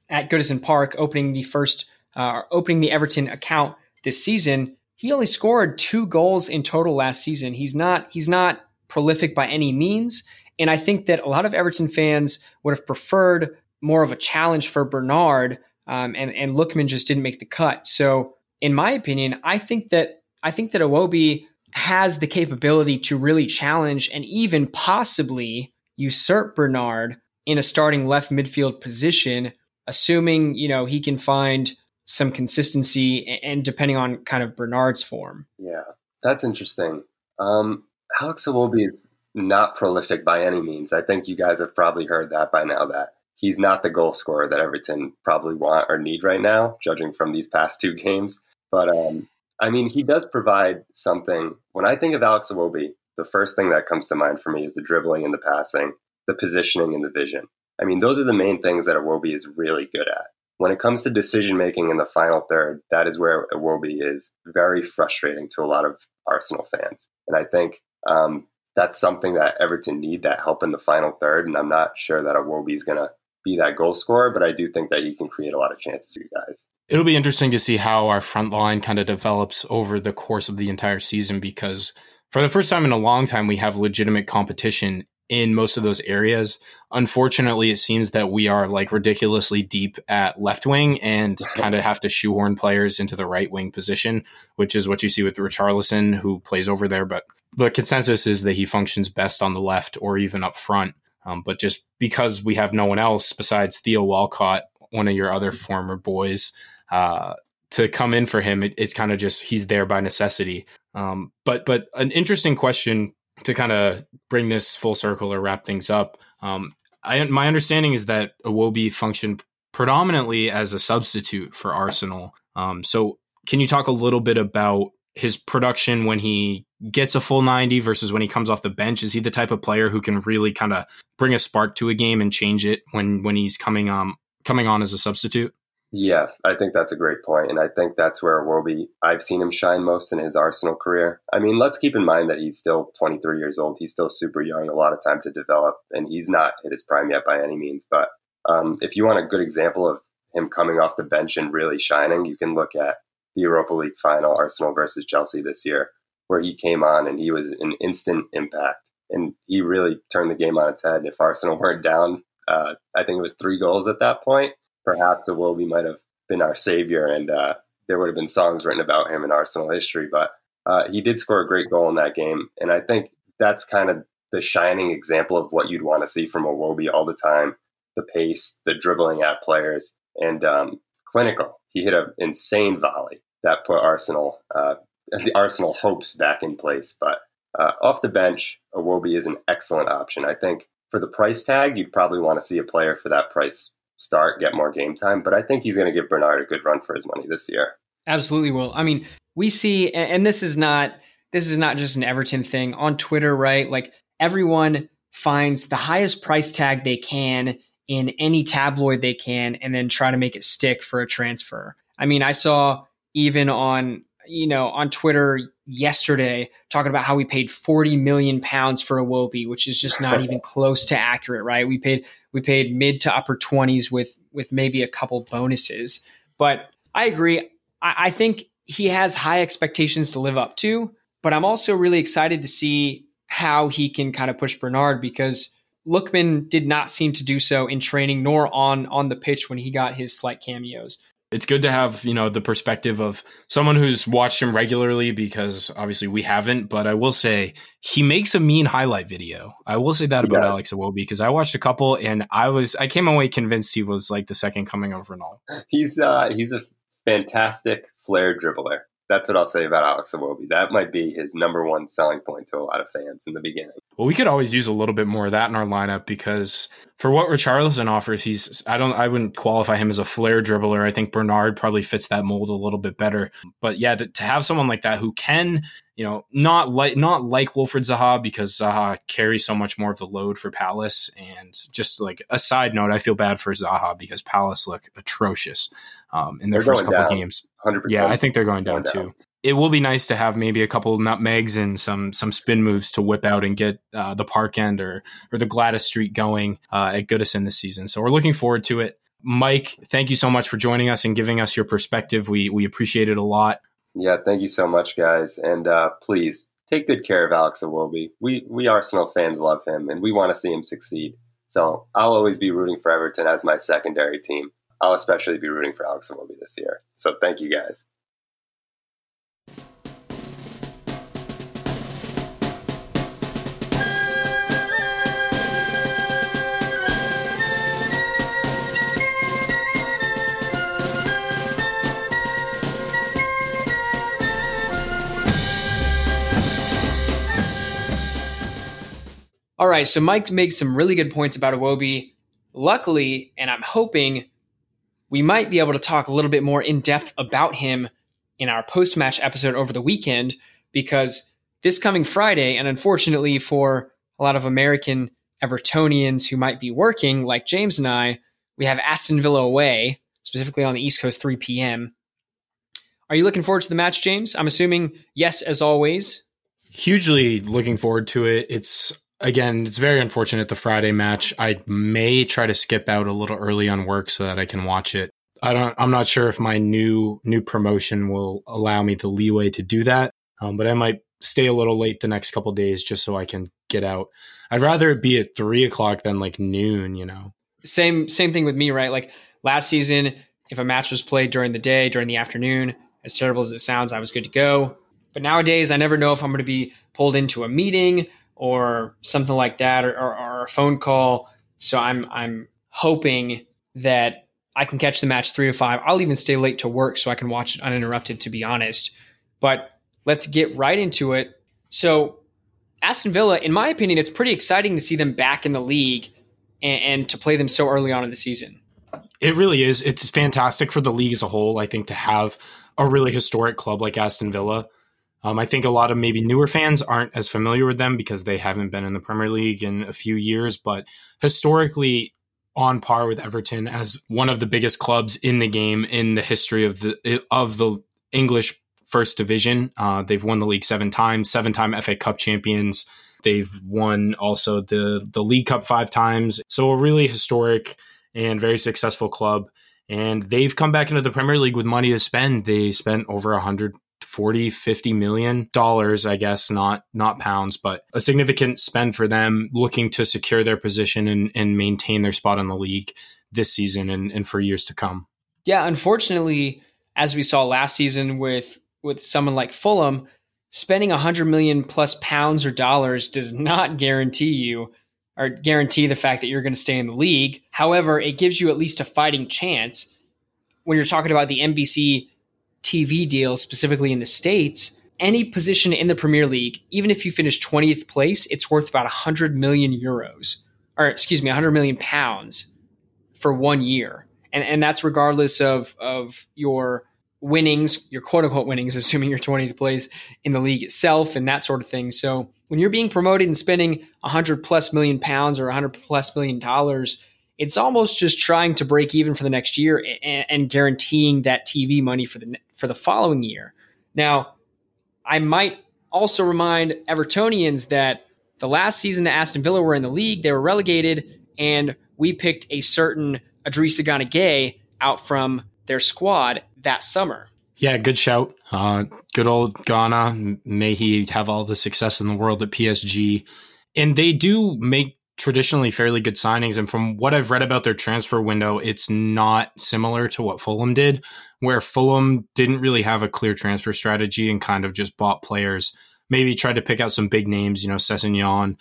at Goodison Park, opening the first uh, opening the Everton account this season, he only scored two goals in total last season. He's not he's not prolific by any means. And I think that a lot of Everton fans would have preferred more of a challenge for Bernard, um, and and Lookman just didn't make the cut. So, in my opinion, I think that I think that Iwobi has the capability to really challenge and even possibly usurp Bernard in a starting left midfield position, assuming you know he can find some consistency and depending on kind of Bernard's form. Yeah, that's interesting. Um, Alex Iwobi is not prolific by any means. I think you guys have probably heard that by now that he's not the goal scorer that Everton probably want or need right now, judging from these past two games. But um, I mean, he does provide something. When I think of Alex Iwobi, the first thing that comes to mind for me is the dribbling and the passing, the positioning and the vision. I mean, those are the main things that Iwobi is really good at. When it comes to decision making in the final third, that is where Iwobi is very frustrating to a lot of Arsenal fans. And I think um, that's something that Everton need that help in the final third. And I'm not sure that Iwobi is going to be that goal scorer, but I do think that he can create a lot of chances for you guys. It'll be interesting to see how our front line kind of develops over the course of the entire season because for the first time in a long time, we have legitimate competition in most of those areas. Unfortunately, it seems that we are like ridiculously deep at left wing and *laughs* kind of have to shoehorn players into the right wing position, which is what you see with Richarlison, who plays over there. But the consensus is that he functions best on the left or even up front. Um, but just because we have no one else besides Theo Walcott, one of your other former boys, uh, to come in for him, it, it's kind of just he's there by necessity. Um, but but an interesting question to kind of bring this full circle or wrap things up. Um, I, my understanding is that Iwobi functioned predominantly as a substitute for Arsenal. Um, so, can you talk a little bit about his production when he gets a full 90 versus when he comes off the bench? Is he the type of player who can really kind of bring a spark to a game and change it when when he's coming um coming on as a substitute? Yeah, I think that's a great point, and I think that's where Iwobi. I've seen him shine most in his Arsenal career. I mean, let's keep in mind that he's still 23 years old. He's still super young, a lot of time to develop, and he's not hit his prime yet by any means. But um, if you want a good example of him coming off the bench and really shining, you can look at the Europa League final, Arsenal versus Chelsea this year, where he came on and he was an instant impact, and he really turned the game on its head. If Arsenal *laughs* weren't down, uh, I think it was three goals at that point perhaps Iwobi might have been our savior, and uh, there would have been songs written about him in Arsenal history. But uh, he did score a great goal in that game, and I think that's kind of the shining example of what you'd want to see from Iwobi all the time: the pace, the dribbling at players, and um, clinical. He hit an insane volley that put Arsenal uh, *laughs* the Arsenal hopes back in place. But uh, off the bench, Iwobi is an excellent option. I think for the price tag, you'd probably want to see a player for that price start, get more game time. But I think he's going to give Bernard a good run for his money this year. Absolutely will. I mean, we see, and this is not this is not just an Everton thing on Twitter, right? Like everyone finds the highest price tag they can in any tabloid they can, and then try to make it stick for a transfer. I mean, I saw even on you know on Twitter yesterday talking about how we paid 40 million pounds for Iwobi, which is just not even close to accurate, right? We paid we paid mid to upper 20s with with maybe a couple bonuses. But I agree. I, I think he has high expectations to live up to, but I'm also really excited to see how he can kind of push Bernard because Lookman did not seem to do so in training nor on on the pitch when he got his slight cameos. It's good to have you know the perspective of someone who's watched him regularly because obviously we haven't but i will say he makes a mean highlight video. I will say that about yeah. alex iwobi because i watched a couple and i was i came away convinced he was like the second coming of ronaldo. He's uh he's a fantastic flair dribbler that's what I'll say about Alex Iwobi. That might be his number one selling point to a lot of fans in the beginning. Well, we could always use a little bit more of that in our lineup because for what Richarlison offers, he's I don't I wouldn't qualify him as a flair dribbler. I think Bernard probably fits that mold a little bit better. But yeah, to, to have someone like that who can you know, not like not like Wilfried Zaha because Zaha carries so much more of the load for Palace. And just like a side note, I feel bad for Zaha because Palace look atrocious um, in their they're first couple down. games. 100%. Yeah, I think they're going down, going down, too. It will be nice to have maybe a couple nutmegs and some some spin moves to whip out and get uh, the Park End or or the Gwladys Street going uh, at Goodison this season. So we're looking forward to it. Mike, thank you so much for joining us and giving us your perspective. We we appreciate it a lot. Yeah, thank you so much, guys. And uh, please take good care of Alex Iwobi. We we Arsenal fans love him, and we want to see him succeed. So I'll always be rooting for Everton as my secondary team. I'll especially be rooting for Alex Iwobi this year. So thank you guys. All right, so Mike makes some really good points about Iwobi. Luckily, and I'm hoping we might be able to talk a little bit more in depth about him in our post match episode over the weekend because this coming Friday, and unfortunately for a lot of American Evertonians who might be working, like James and I, we have Aston Villa away, specifically on the East Coast, 3 p.m. Are you looking forward to the match, James? I'm assuming yes, as always. Hugely looking forward to it. It's again, it's very unfortunate the Friday match. I may try to skip out a little early on work so that I can watch it. I don't. I'm not sure if my new new promotion will allow me the leeway to do that. Um, but I might stay a little late the next couple days just so I can get out. I'd rather it be at three o'clock than like noon. You know. Same same thing with me, right? Like last season, if a match was played during the day, during the afternoon, as terrible as it sounds, I was good to go. But nowadays, I never know if I'm going to be pulled into a meeting or something like that, or, or, or a phone call. So I'm I'm hoping that I can catch the match three to five. I'll even stay late to work so I can watch it uninterrupted. To be honest, but let's get right into it. So Aston Villa, in my opinion, it's pretty exciting to see them back in the league and, and to play them so early on in the season. It really is. It's fantastic for the league as a whole. I think to have a really historic club like Aston Villa. Um, I think a lot of maybe newer fans aren't as familiar with them because they haven't been in the Premier League in a few years, but historically on par with Everton as one of the biggest clubs in the game in the history of the of the English First Division. Uh, they've won the league seven times, seven time FA Cup champions. They've won also the the League Cup five times. So a really historic and very successful club and they've come back into the Premier League with money to spend. They spent over 140, 50 million dollars, I guess, not not pounds, but a significant spend for them looking to secure their position and, and maintain their spot in the league this season and, and for years to come. Yeah, unfortunately, as we saw last season with with someone like Fulham, spending 100 million plus pounds or dollars does not guarantee you or guarantee the fact that you're going to stay in the league. However, it gives you at least a fighting chance when you're talking about the NBC TV deal, specifically in the States. Any position in the Premier League, even if you finish 20th place, it's worth about 100 million euros, or excuse me, 100 million pounds for one year. And, and that's regardless of, of your winnings, your quote unquote winnings, *laughs* assuming you're 20th place in the league itself and that sort of thing. So when you're being promoted and spending 100 plus million pounds or 100 plus million dollars, it's almost just trying to break even for the next year and, and guaranteeing that TV money for the for the following year. Now, I might also remind Evertonians that the last season that Aston Villa were in the league, they were relegated, and we picked a certain Idrissa Gana Gueye out from their squad that summer. Yeah, good shout. Uh, good old Gana. May he have all the success in the world at PSG. And they do make traditionally fairly good signings. And from what I've read about their transfer window, it's not similar to what Fulham did, where Fulham didn't really have a clear transfer strategy and kind of just bought players. Maybe tried to pick out some big names, you know, Sessegnon,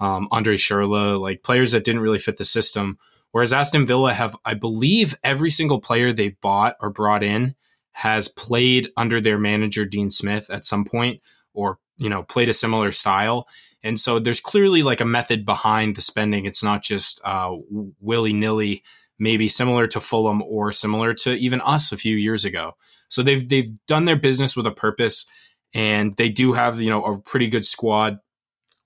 um, Andre Schurrle, like players that didn't really fit the system. Whereas Aston Villa have, I believe, every single player they bought or brought in has played under their manager Dean Smith at some point or you know played a similar style and so there's clearly like a method behind the spending it's not just uh, willy-nilly maybe similar to Fulham or similar to even us a few years ago so they've they've done their business with a purpose and they do have you know a pretty good squad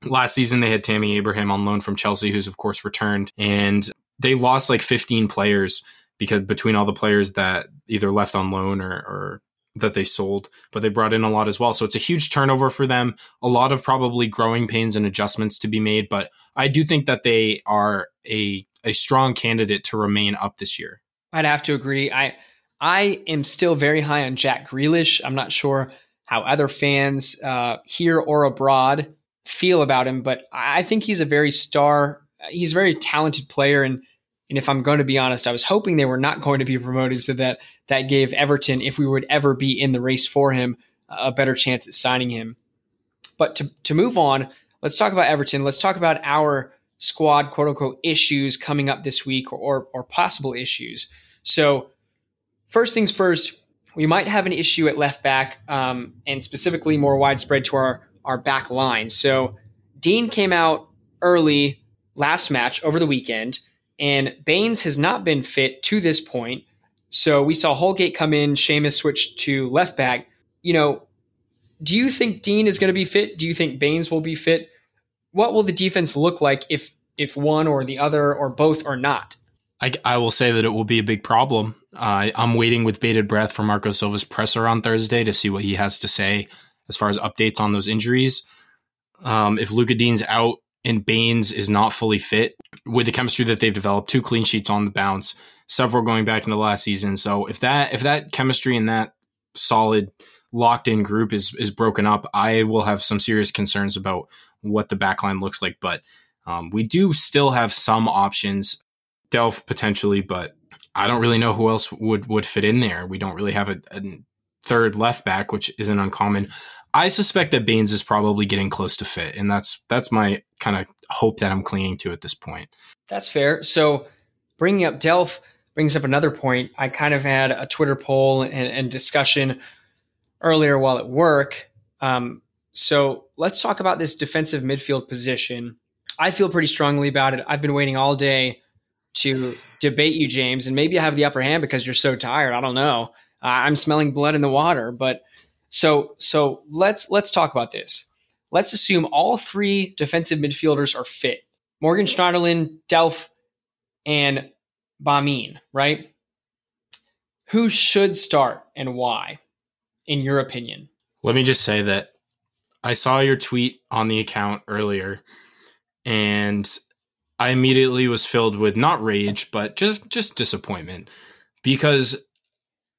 last season they had Tammy Abraham on loan from Chelsea who's of course returned and they lost like 15 players because between all the players that either left on loan or, or that they sold, but they brought in a lot as well. So it's a huge turnover for them. A lot of probably growing pains and adjustments to be made, but I do think that they are a a strong candidate to remain up this year. I'd have to agree. I I am still very high on Jack Grealish. I'm not sure how other fans uh, here or abroad feel about him, but I think he's a very star. He's a very talented player, and and if I'm going to be honest, I was hoping they were not going to be promoted so that that gave Everton, if we would ever be in the race for him, a better chance at signing him. But to, to move on, let's talk about Everton. Let's talk about our squad, quote unquote, issues coming up this week or, or, or possible issues. So, first things first, we might have an issue at left back um, and specifically more widespread to our, our back line. So, Digne came out early last match over the weekend, and Baines has not been fit to this point. So we saw Holgate come in, Seamus switch to left back. You know, do you think Digne is going to be fit? Do you think Baines will be fit? What will the defense look like if if one or the other or both are not? I, I will say that it will be a big problem. Uh, I'm waiting with bated breath for Marco Silva's presser on Thursday to see what he has to say as far as updates on those injuries. Um, if Lucas Digne's out and Baines is not fully fit, with the chemistry that they've developed, two clean sheets on the bounce, several going back into last season. So if that if that chemistry and that solid locked in group is is broken up, I will have some serious concerns about what the backline looks like. But um, we do still have some options, Delph potentially, but I don't really know who else would would fit in there. We don't really have a, a third left back, which isn't uncommon. I suspect that Baines is probably getting close to fit, and that's that's my kind of hope that I'm clinging to at this point. That's fair. So bringing up Delph brings up another point. I kind of had a Twitter poll and, and discussion earlier while at work. Um, so let's talk about this defensive midfield position. I feel pretty strongly about it. I've been waiting all day to debate you, James, and maybe I have the upper hand because you're so tired. I don't know. I'm smelling blood in the water, but so so let's let's talk about this. Let's assume all three defensive midfielders are fit. Morgan Schneiderlin, Delph, and Gbamin, right? Who should start and why, in your opinion? Let me just say that I saw your tweet on the account earlier, and I immediately was filled with not rage, but just just disappointment because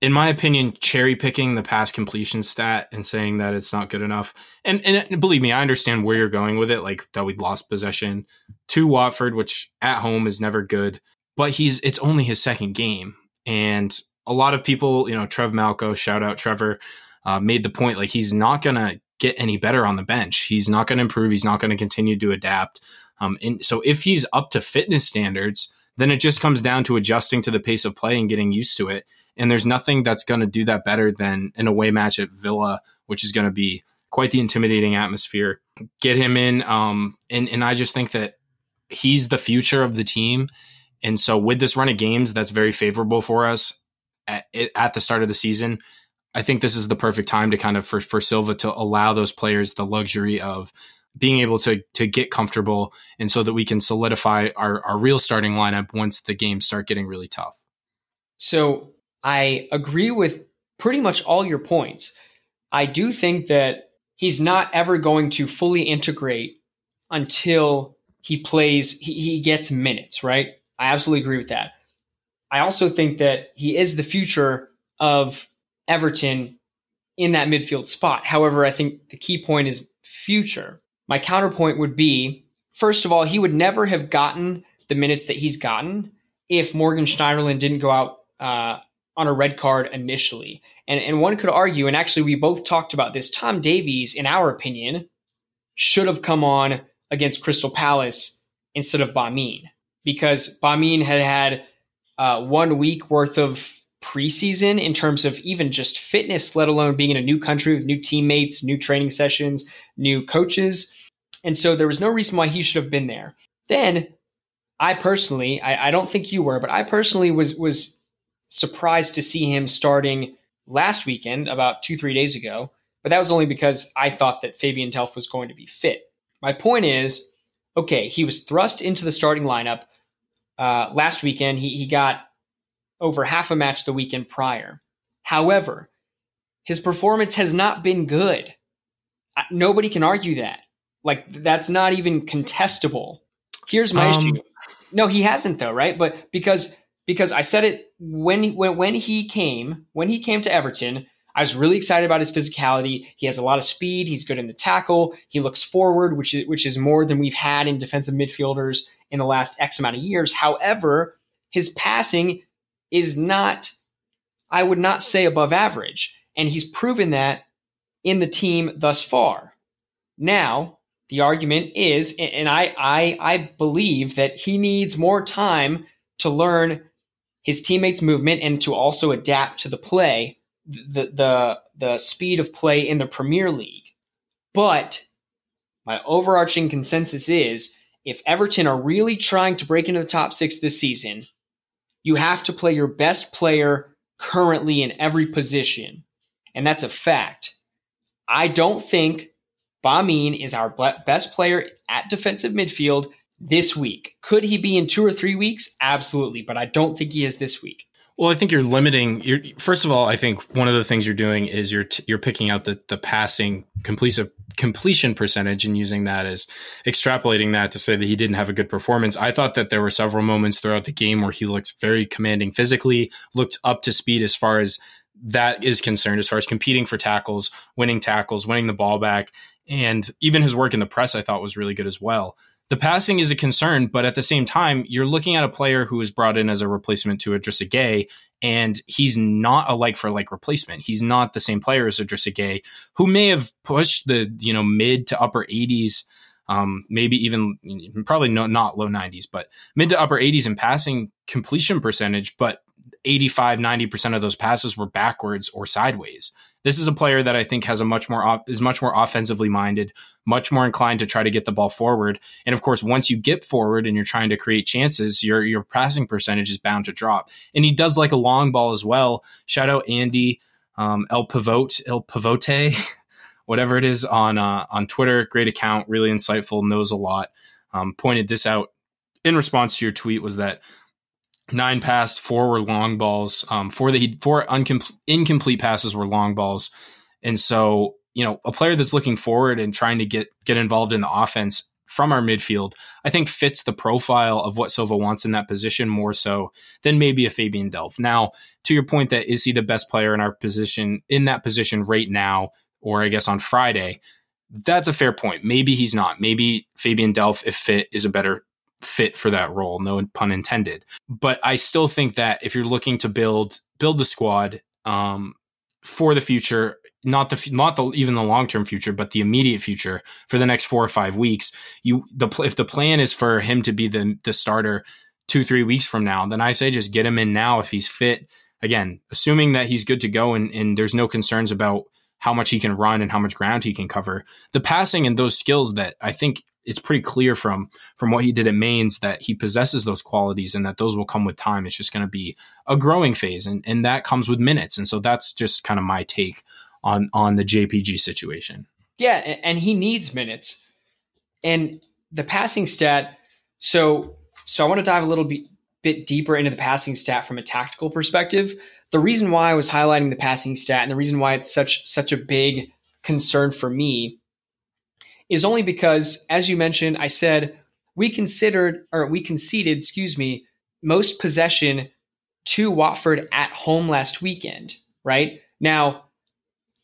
in my opinion, cherry picking the pass completion stat and saying that it's not good enough. And and believe me, I understand where you're going with it, like that we lost possession to Watford, which at home is never good. But he's it's only his second game, and a lot of people, you know, Trev Malco, shout out Trevor, uh, made the point like he's not gonna get any better on the bench. He's not gonna improve. He's not gonna continue to adapt. Um, and so if he's up to fitness standards, then it just comes down to adjusting to the pace of play and getting used to it and there's nothing that's going to do that better than an away match at Villa, which is going to be quite the intimidating atmosphere. Get him in. Um, and, and I just think that he's the future of the team. And so with this run of games that's very favorable for us at, at the start of the season, I think this is the perfect time to kind of for, for Silva to allow those players the luxury of being able to to get comfortable and so that we can solidify our, our real starting lineup once the games start getting really tough. So I agree with pretty much all your points. I do think that he's not ever going to fully integrate until he plays, he, he gets minutes, right? I absolutely agree with that. I also think that he is the future of Everton in that midfield spot. However, I think the key point is future. My counterpoint would be first of all, he would never have gotten the minutes that he's gotten if Morgan Schneiderlin didn't go out uh, on a red card initially. And, and one could argue, and actually we both talked about this, Tom Davies, in our opinion, should have come on against Crystal Palace instead of Gbamin because Gbamin had had uh, one week worth of preseason in terms of even just fitness, let alone being in a new country with new teammates, new training sessions, new coaches. And so there was no reason why he should have been there. Then I personally, I, I don't think you were, but I personally was was surprised to see him starting last weekend, about two, three days ago. But that was only because I thought that Fabian Delph was going to be fit. My point is okay, he was thrust into the starting lineup uh, last weekend. He, he got over half a match the weekend prior. However, his performance has not been good. Nobody can argue that. Like, that's not even contestable. Here's my um, issue. No, he hasn't, though, right? But because because I said it when when when he came when he came to Everton. I was really excited about his physicality. He has a lot of speed. He's good in the tackle. He looks forward, which is which is more than we've had in defensive midfielders in the last X amount of years. However, his passing is not, I would not say above average, and he's proven that in the team thus far. Now, the argument is, and I I, I believe that he needs more time to learn his teammates' movement and to also adapt to the play, the the the speed of play in the Premier League. But my overarching consensus is if Everton are really trying to break into the top six this season, you have to play your best player currently in every position. And that's a fact. I don't think Gbamin is our best player at defensive midfield this week. Could he be in two or three weeks? Absolutely, but I don't think he is this week. Well, I think you're limiting. You're, first of all, I think one of the things you're doing is you're t- you're picking out the the passing completion completion percentage and using that as extrapolating that to say that he didn't have a good performance. I thought that there were several moments throughout the game where he looked very commanding physically, looked up to speed as far as that is concerned, as far as competing for tackles, winning tackles, winning the ball back, and even his work in the press. I thought was really good as well the passing is a concern, but at the same time, you're looking at a player who was brought in as a replacement to Idrissa Gueye, and he's not a like for like replacement. He's not the same player as Idrissa Gueye, who may have pushed the you know mid to upper 80s, um, maybe even probably no, not low 90s, but mid to upper 80s in passing completion percentage, but 85 90% of those passes were backwards or sideways. This is a player that I think has a much more is much more offensively minded, much more inclined to try to get the ball forward. And of course, once you get forward and you're trying to create chances, your your passing percentage is bound to drop. And he does like a long ball as well. Shout out Andy um, El Pivote El Pivote, *laughs* whatever it is on uh, on Twitter. Great account, really insightful, knows a lot. Um, pointed this out in response to your tweet was that nine passed, four were long balls. Um, four that he four incomplete passes were long balls, and so you know a player that's looking forward and trying to get get involved in the offense from our midfield, I think fits the profile of what Silva wants in that position more so than maybe a Fabian Delph. Now, to your point, that is he the best player in our position in that position right now, or I guess on Friday? That's a fair point. Maybe he's not. Maybe Fabian Delph, if fit, is a better fit for that role no pun intended but i still think that if you're looking to build build the squad um, for the future not the not the even the long term future but the immediate future for the next 4 or 5 weeks you the if the plan is for him to be the the starter 2 3 weeks from now then i say just get him in now if he's fit. Again assuming that he's good to go and and there's no concerns about how much he can run and how much ground he can cover the passing and those skills that i think it's pretty clear from from what he did at Mainz that he possesses those qualities and that those will come with time. It's just going to be a growing phase, and and that comes with minutes. And so that's just kind of my take on on the JPG situation. Yeah, and he needs minutes, and the passing stat. So so I want to dive a little bit bit deeper into the passing stat from a tactical perspective. The reason why I was highlighting the passing stat and the reason why it's such such a big concern for me is only because, as you mentioned, I said we considered or we conceded, excuse me, most possession to Watford at home last weekend, right? Now,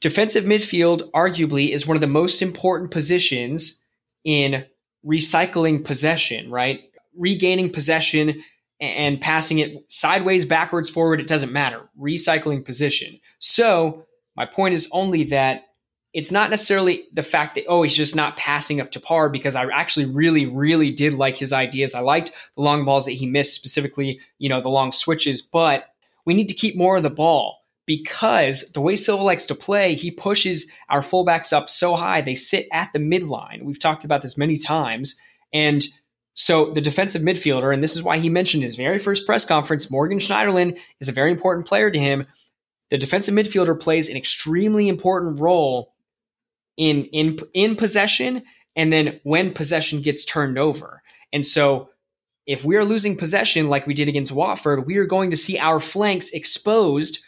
defensive midfield arguably is one of the most important positions in recycling possession, right? Regaining possession and passing it sideways, backwards, forward, it doesn't matter. Recycling position. So, my point is only that it's not necessarily the fact that, oh, he's just not passing up to par because I actually really, really did like his ideas. I liked the long balls that he missed, specifically, you know, the long switches, but we need to keep more of the ball because the way Silva likes to play, he pushes our fullbacks up so high, they sit at the midline. We've talked about this many times. And so the defensive midfielder, and this is why he mentioned his very first press conference, Morgan Schneiderlin is a very important player to him. The defensive midfielder plays an extremely important role in in in possession and then when possession gets turned over. And so if we are losing possession like we did against Watford, we are going to see our flanks exposed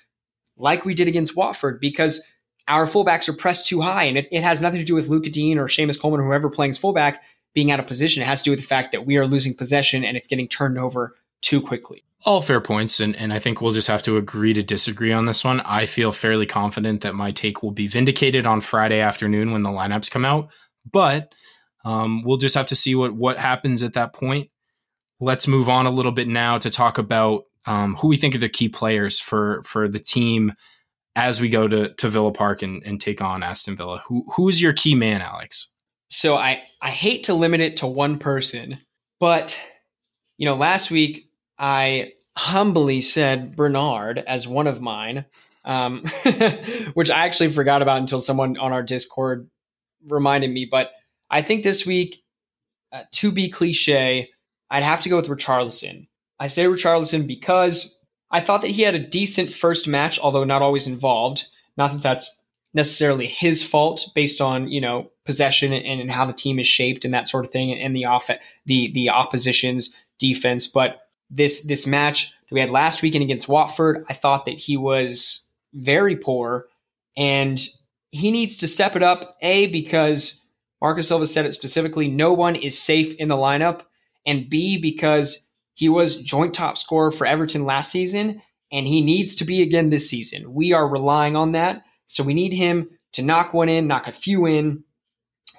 like we did against Watford because our fullbacks are pressed too high. And it, it has nothing to do with Lucas Digne or Seamus Coleman or whoever playing fullback being out of position. It has to do with the fact that we are losing possession and it's getting turned over too quickly. All fair points, and, and I think we'll just have to agree to disagree on this one. I feel fairly confident that my take will be vindicated on Friday afternoon when the lineups come out, but um, we'll just have to see what what happens at that point. Let's move on a little bit now to talk about um, who we think are the key players for for the team as we go to, to Villa Park and, and take on Aston Villa. Who who is your key man, Alex? So I I hate to limit it to one person, but you know, last week I humbly said Bernard as one of mine, um, *laughs* which I actually forgot about until someone on our Discord reminded me. But I think this week uh, to be cliche, I'd have to go with Richarlison. I say Richarlison because I thought that he had a decent first match, although not always involved. Not that that's necessarily his fault based on you know possession and, and how the team is shaped and that sort of thing, and the off the the opposition's defense. But this this match that we had last weekend against Watford, I thought that he was very poor, and he needs to step it up. A because Marcus Silva said it specifically: no one is safe in the lineup, and B because he was joint top scorer for Everton last season, and he needs to be again this season. We are relying on that, so we need him to knock one in, knock a few in.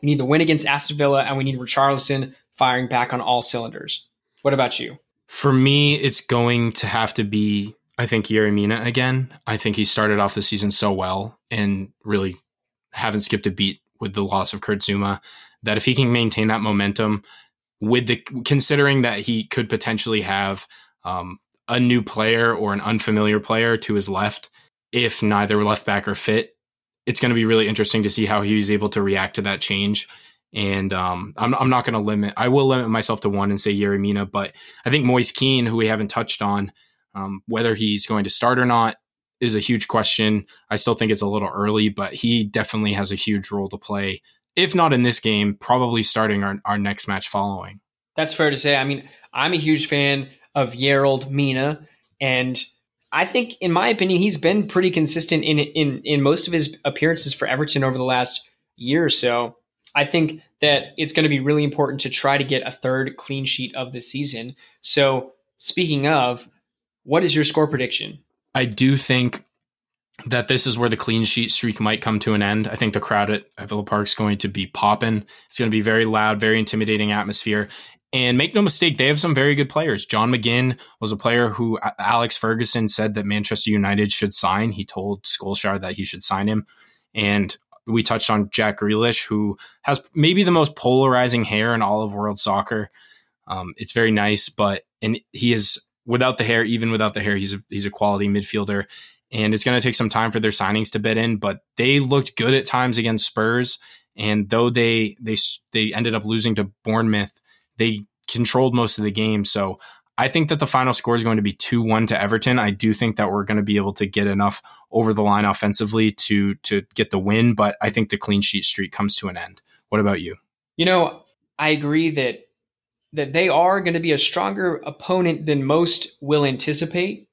We need the win against Aston Villa, and we need Richarlison firing back on all cylinders. What about you? For me, it's going to have to be, I think, Yerry Mina again. I think he started off the season so well and really haven't skipped a beat with the loss of Kurt Zouma that if he can maintain that momentum with the considering that he could potentially have um, a new player or an unfamiliar player to his left if neither left back are fit it's going to be really interesting to see how he's able to react to that change and um, I'm, I'm not going to limit. I will limit myself to one and say Yerry Mina, but I think Moise Kean, who we haven't touched on, um, whether he's going to start or not is a huge question. I still think it's a little early, but he definitely has a huge role to play. If not in this game, probably starting our, our next match following. That's fair to say. I mean, I'm a huge fan of Yerald Mina, and I think, in my opinion, he's been pretty consistent in in in most of his appearances for Everton over the last year or so. I think that it's going to be really important to try to get a third clean sheet of the season. So, speaking of, what is your score prediction? I do think that this is where the clean sheet streak might come to an end. I think the crowd at, Villa Park is going to be popping. It's going to be very loud, very intimidating atmosphere. And make no mistake, they have some very good players. John McGinn was a player who Alex Ferguson said that Manchester United should sign. He told Solskjaer that he should sign him. And we touched on Jack Grealish, who has maybe the most polarizing hair in all of world soccer. Um, it's very nice, but and he is without the hair, even without the hair, he's a, he's a quality midfielder. And it's going to take some time for their signings to bed in, but they looked good at times against Spurs. And though they they they ended up losing to Bournemouth, they controlled most of the game. So I think that the final score is going to be 2 1 to Everton. I do think that we're going to be able to get enough over the line offensively to, to get the win, but I think the clean sheet streak comes to an end. What about you? You know, I agree that that they are going to be a stronger opponent than most will anticipate.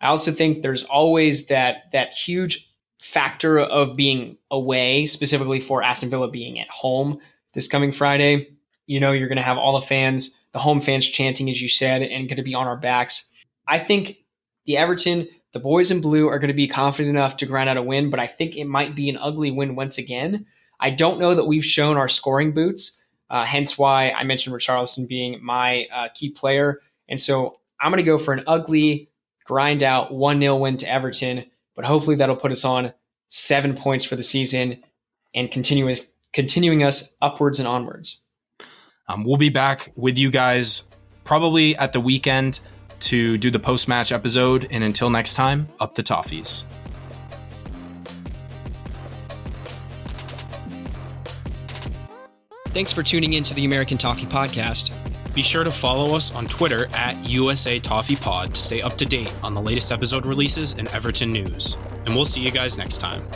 I also think there's always that that huge factor of being away, specifically for Aston Villa being at home this coming Friday. You know, you're going to have all the fans the home fans chanting, as you said, and going to be on our backs. I think the Everton, the boys in blue, are going to be confident enough to grind out a win, but I think it might be an ugly win once again. I don't know that we've shown our scoring boots, uh, hence why I mentioned Richarlison being my uh, key player. And so I'm going to go for an ugly, grind out 1 0 win to Everton, but hopefully that'll put us on seven points for the season and continuing, continuing us upwards and onwards. Um, we'll be back with you guys probably at the weekend to do the post match episode. And until next time, up the Toffees. Thanks for tuning in to the American Toffee Podcast. Be sure to follow us on Twitter at USA Toffee Pod to stay up to date on the latest episode releases and Everton news. And we'll see you guys next time.